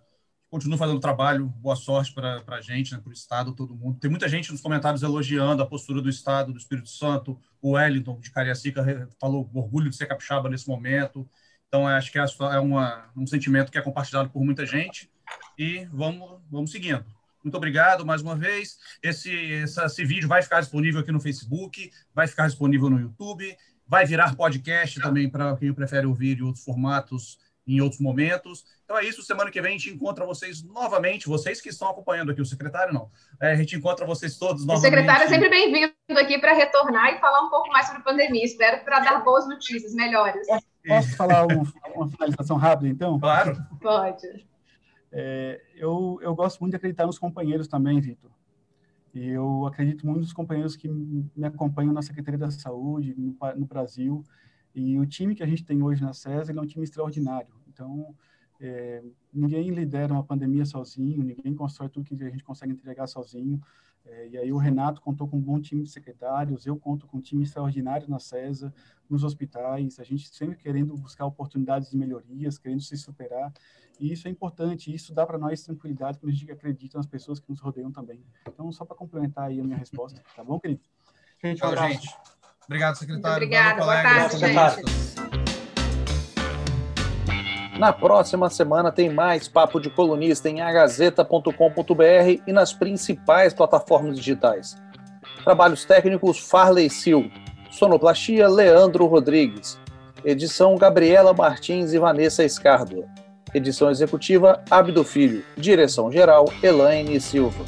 Continua fazendo trabalho. Boa sorte para a gente, né, para o Estado, todo mundo. Tem muita gente nos comentários elogiando a postura do Estado, do Espírito Santo. O Wellington, de Cariacica, falou orgulho de ser capixaba nesse momento. Então, acho que é, é uma, um sentimento que é compartilhado por muita gente e vamos, vamos seguindo. Muito obrigado mais uma vez. Esse, esse vídeo vai ficar disponível aqui no Facebook, vai ficar disponível no YouTube, vai virar podcast também para quem prefere ouvir em outros formatos, em outros momentos. Então é isso. Semana que vem a gente encontra vocês novamente, vocês que estão acompanhando aqui, o secretário não. É, a gente encontra vocês todos novamente. O secretário é sempre bem-vindo aqui para retornar e falar um pouco mais sobre a pandemia. Espero para dar boas notícias, melhores. Posso falar um, uma finalização rápida, então? Claro. Pode. É, eu, eu gosto muito de acreditar nos companheiros também, Vitor. E eu acredito muito nos companheiros que me acompanham na Secretaria da Saúde, no, no Brasil. E o time que a gente tem hoje na SESA é um time extraordinário. Então, é, ninguém lidera uma pandemia sozinho, ninguém constrói tudo que a gente consegue entregar sozinho. É, e aí o Renato contou com um bom time de secretários, eu conto com um time extraordinário na CESA, nos hospitais, a gente sempre querendo buscar oportunidades de melhorias, querendo se superar. E isso é importante, isso dá para nós tranquilidade quando a gente acredita nas pessoas que nos rodeiam também. Então, só para complementar aí a minha resposta, tá bom, querido? Gente, um gente. Obrigado, secretário. Obrigada, boa tarde, gente. Na próxima semana tem mais Papo de Colunista em agazeta.com.br e nas principais plataformas digitais. Trabalhos técnicos Farley Sil. Sonoplastia Leandro Rodrigues. Edição Gabriela Martins e Vanessa Escardo. Edição executiva Abdo Filho. Direção geral Elaine Silva.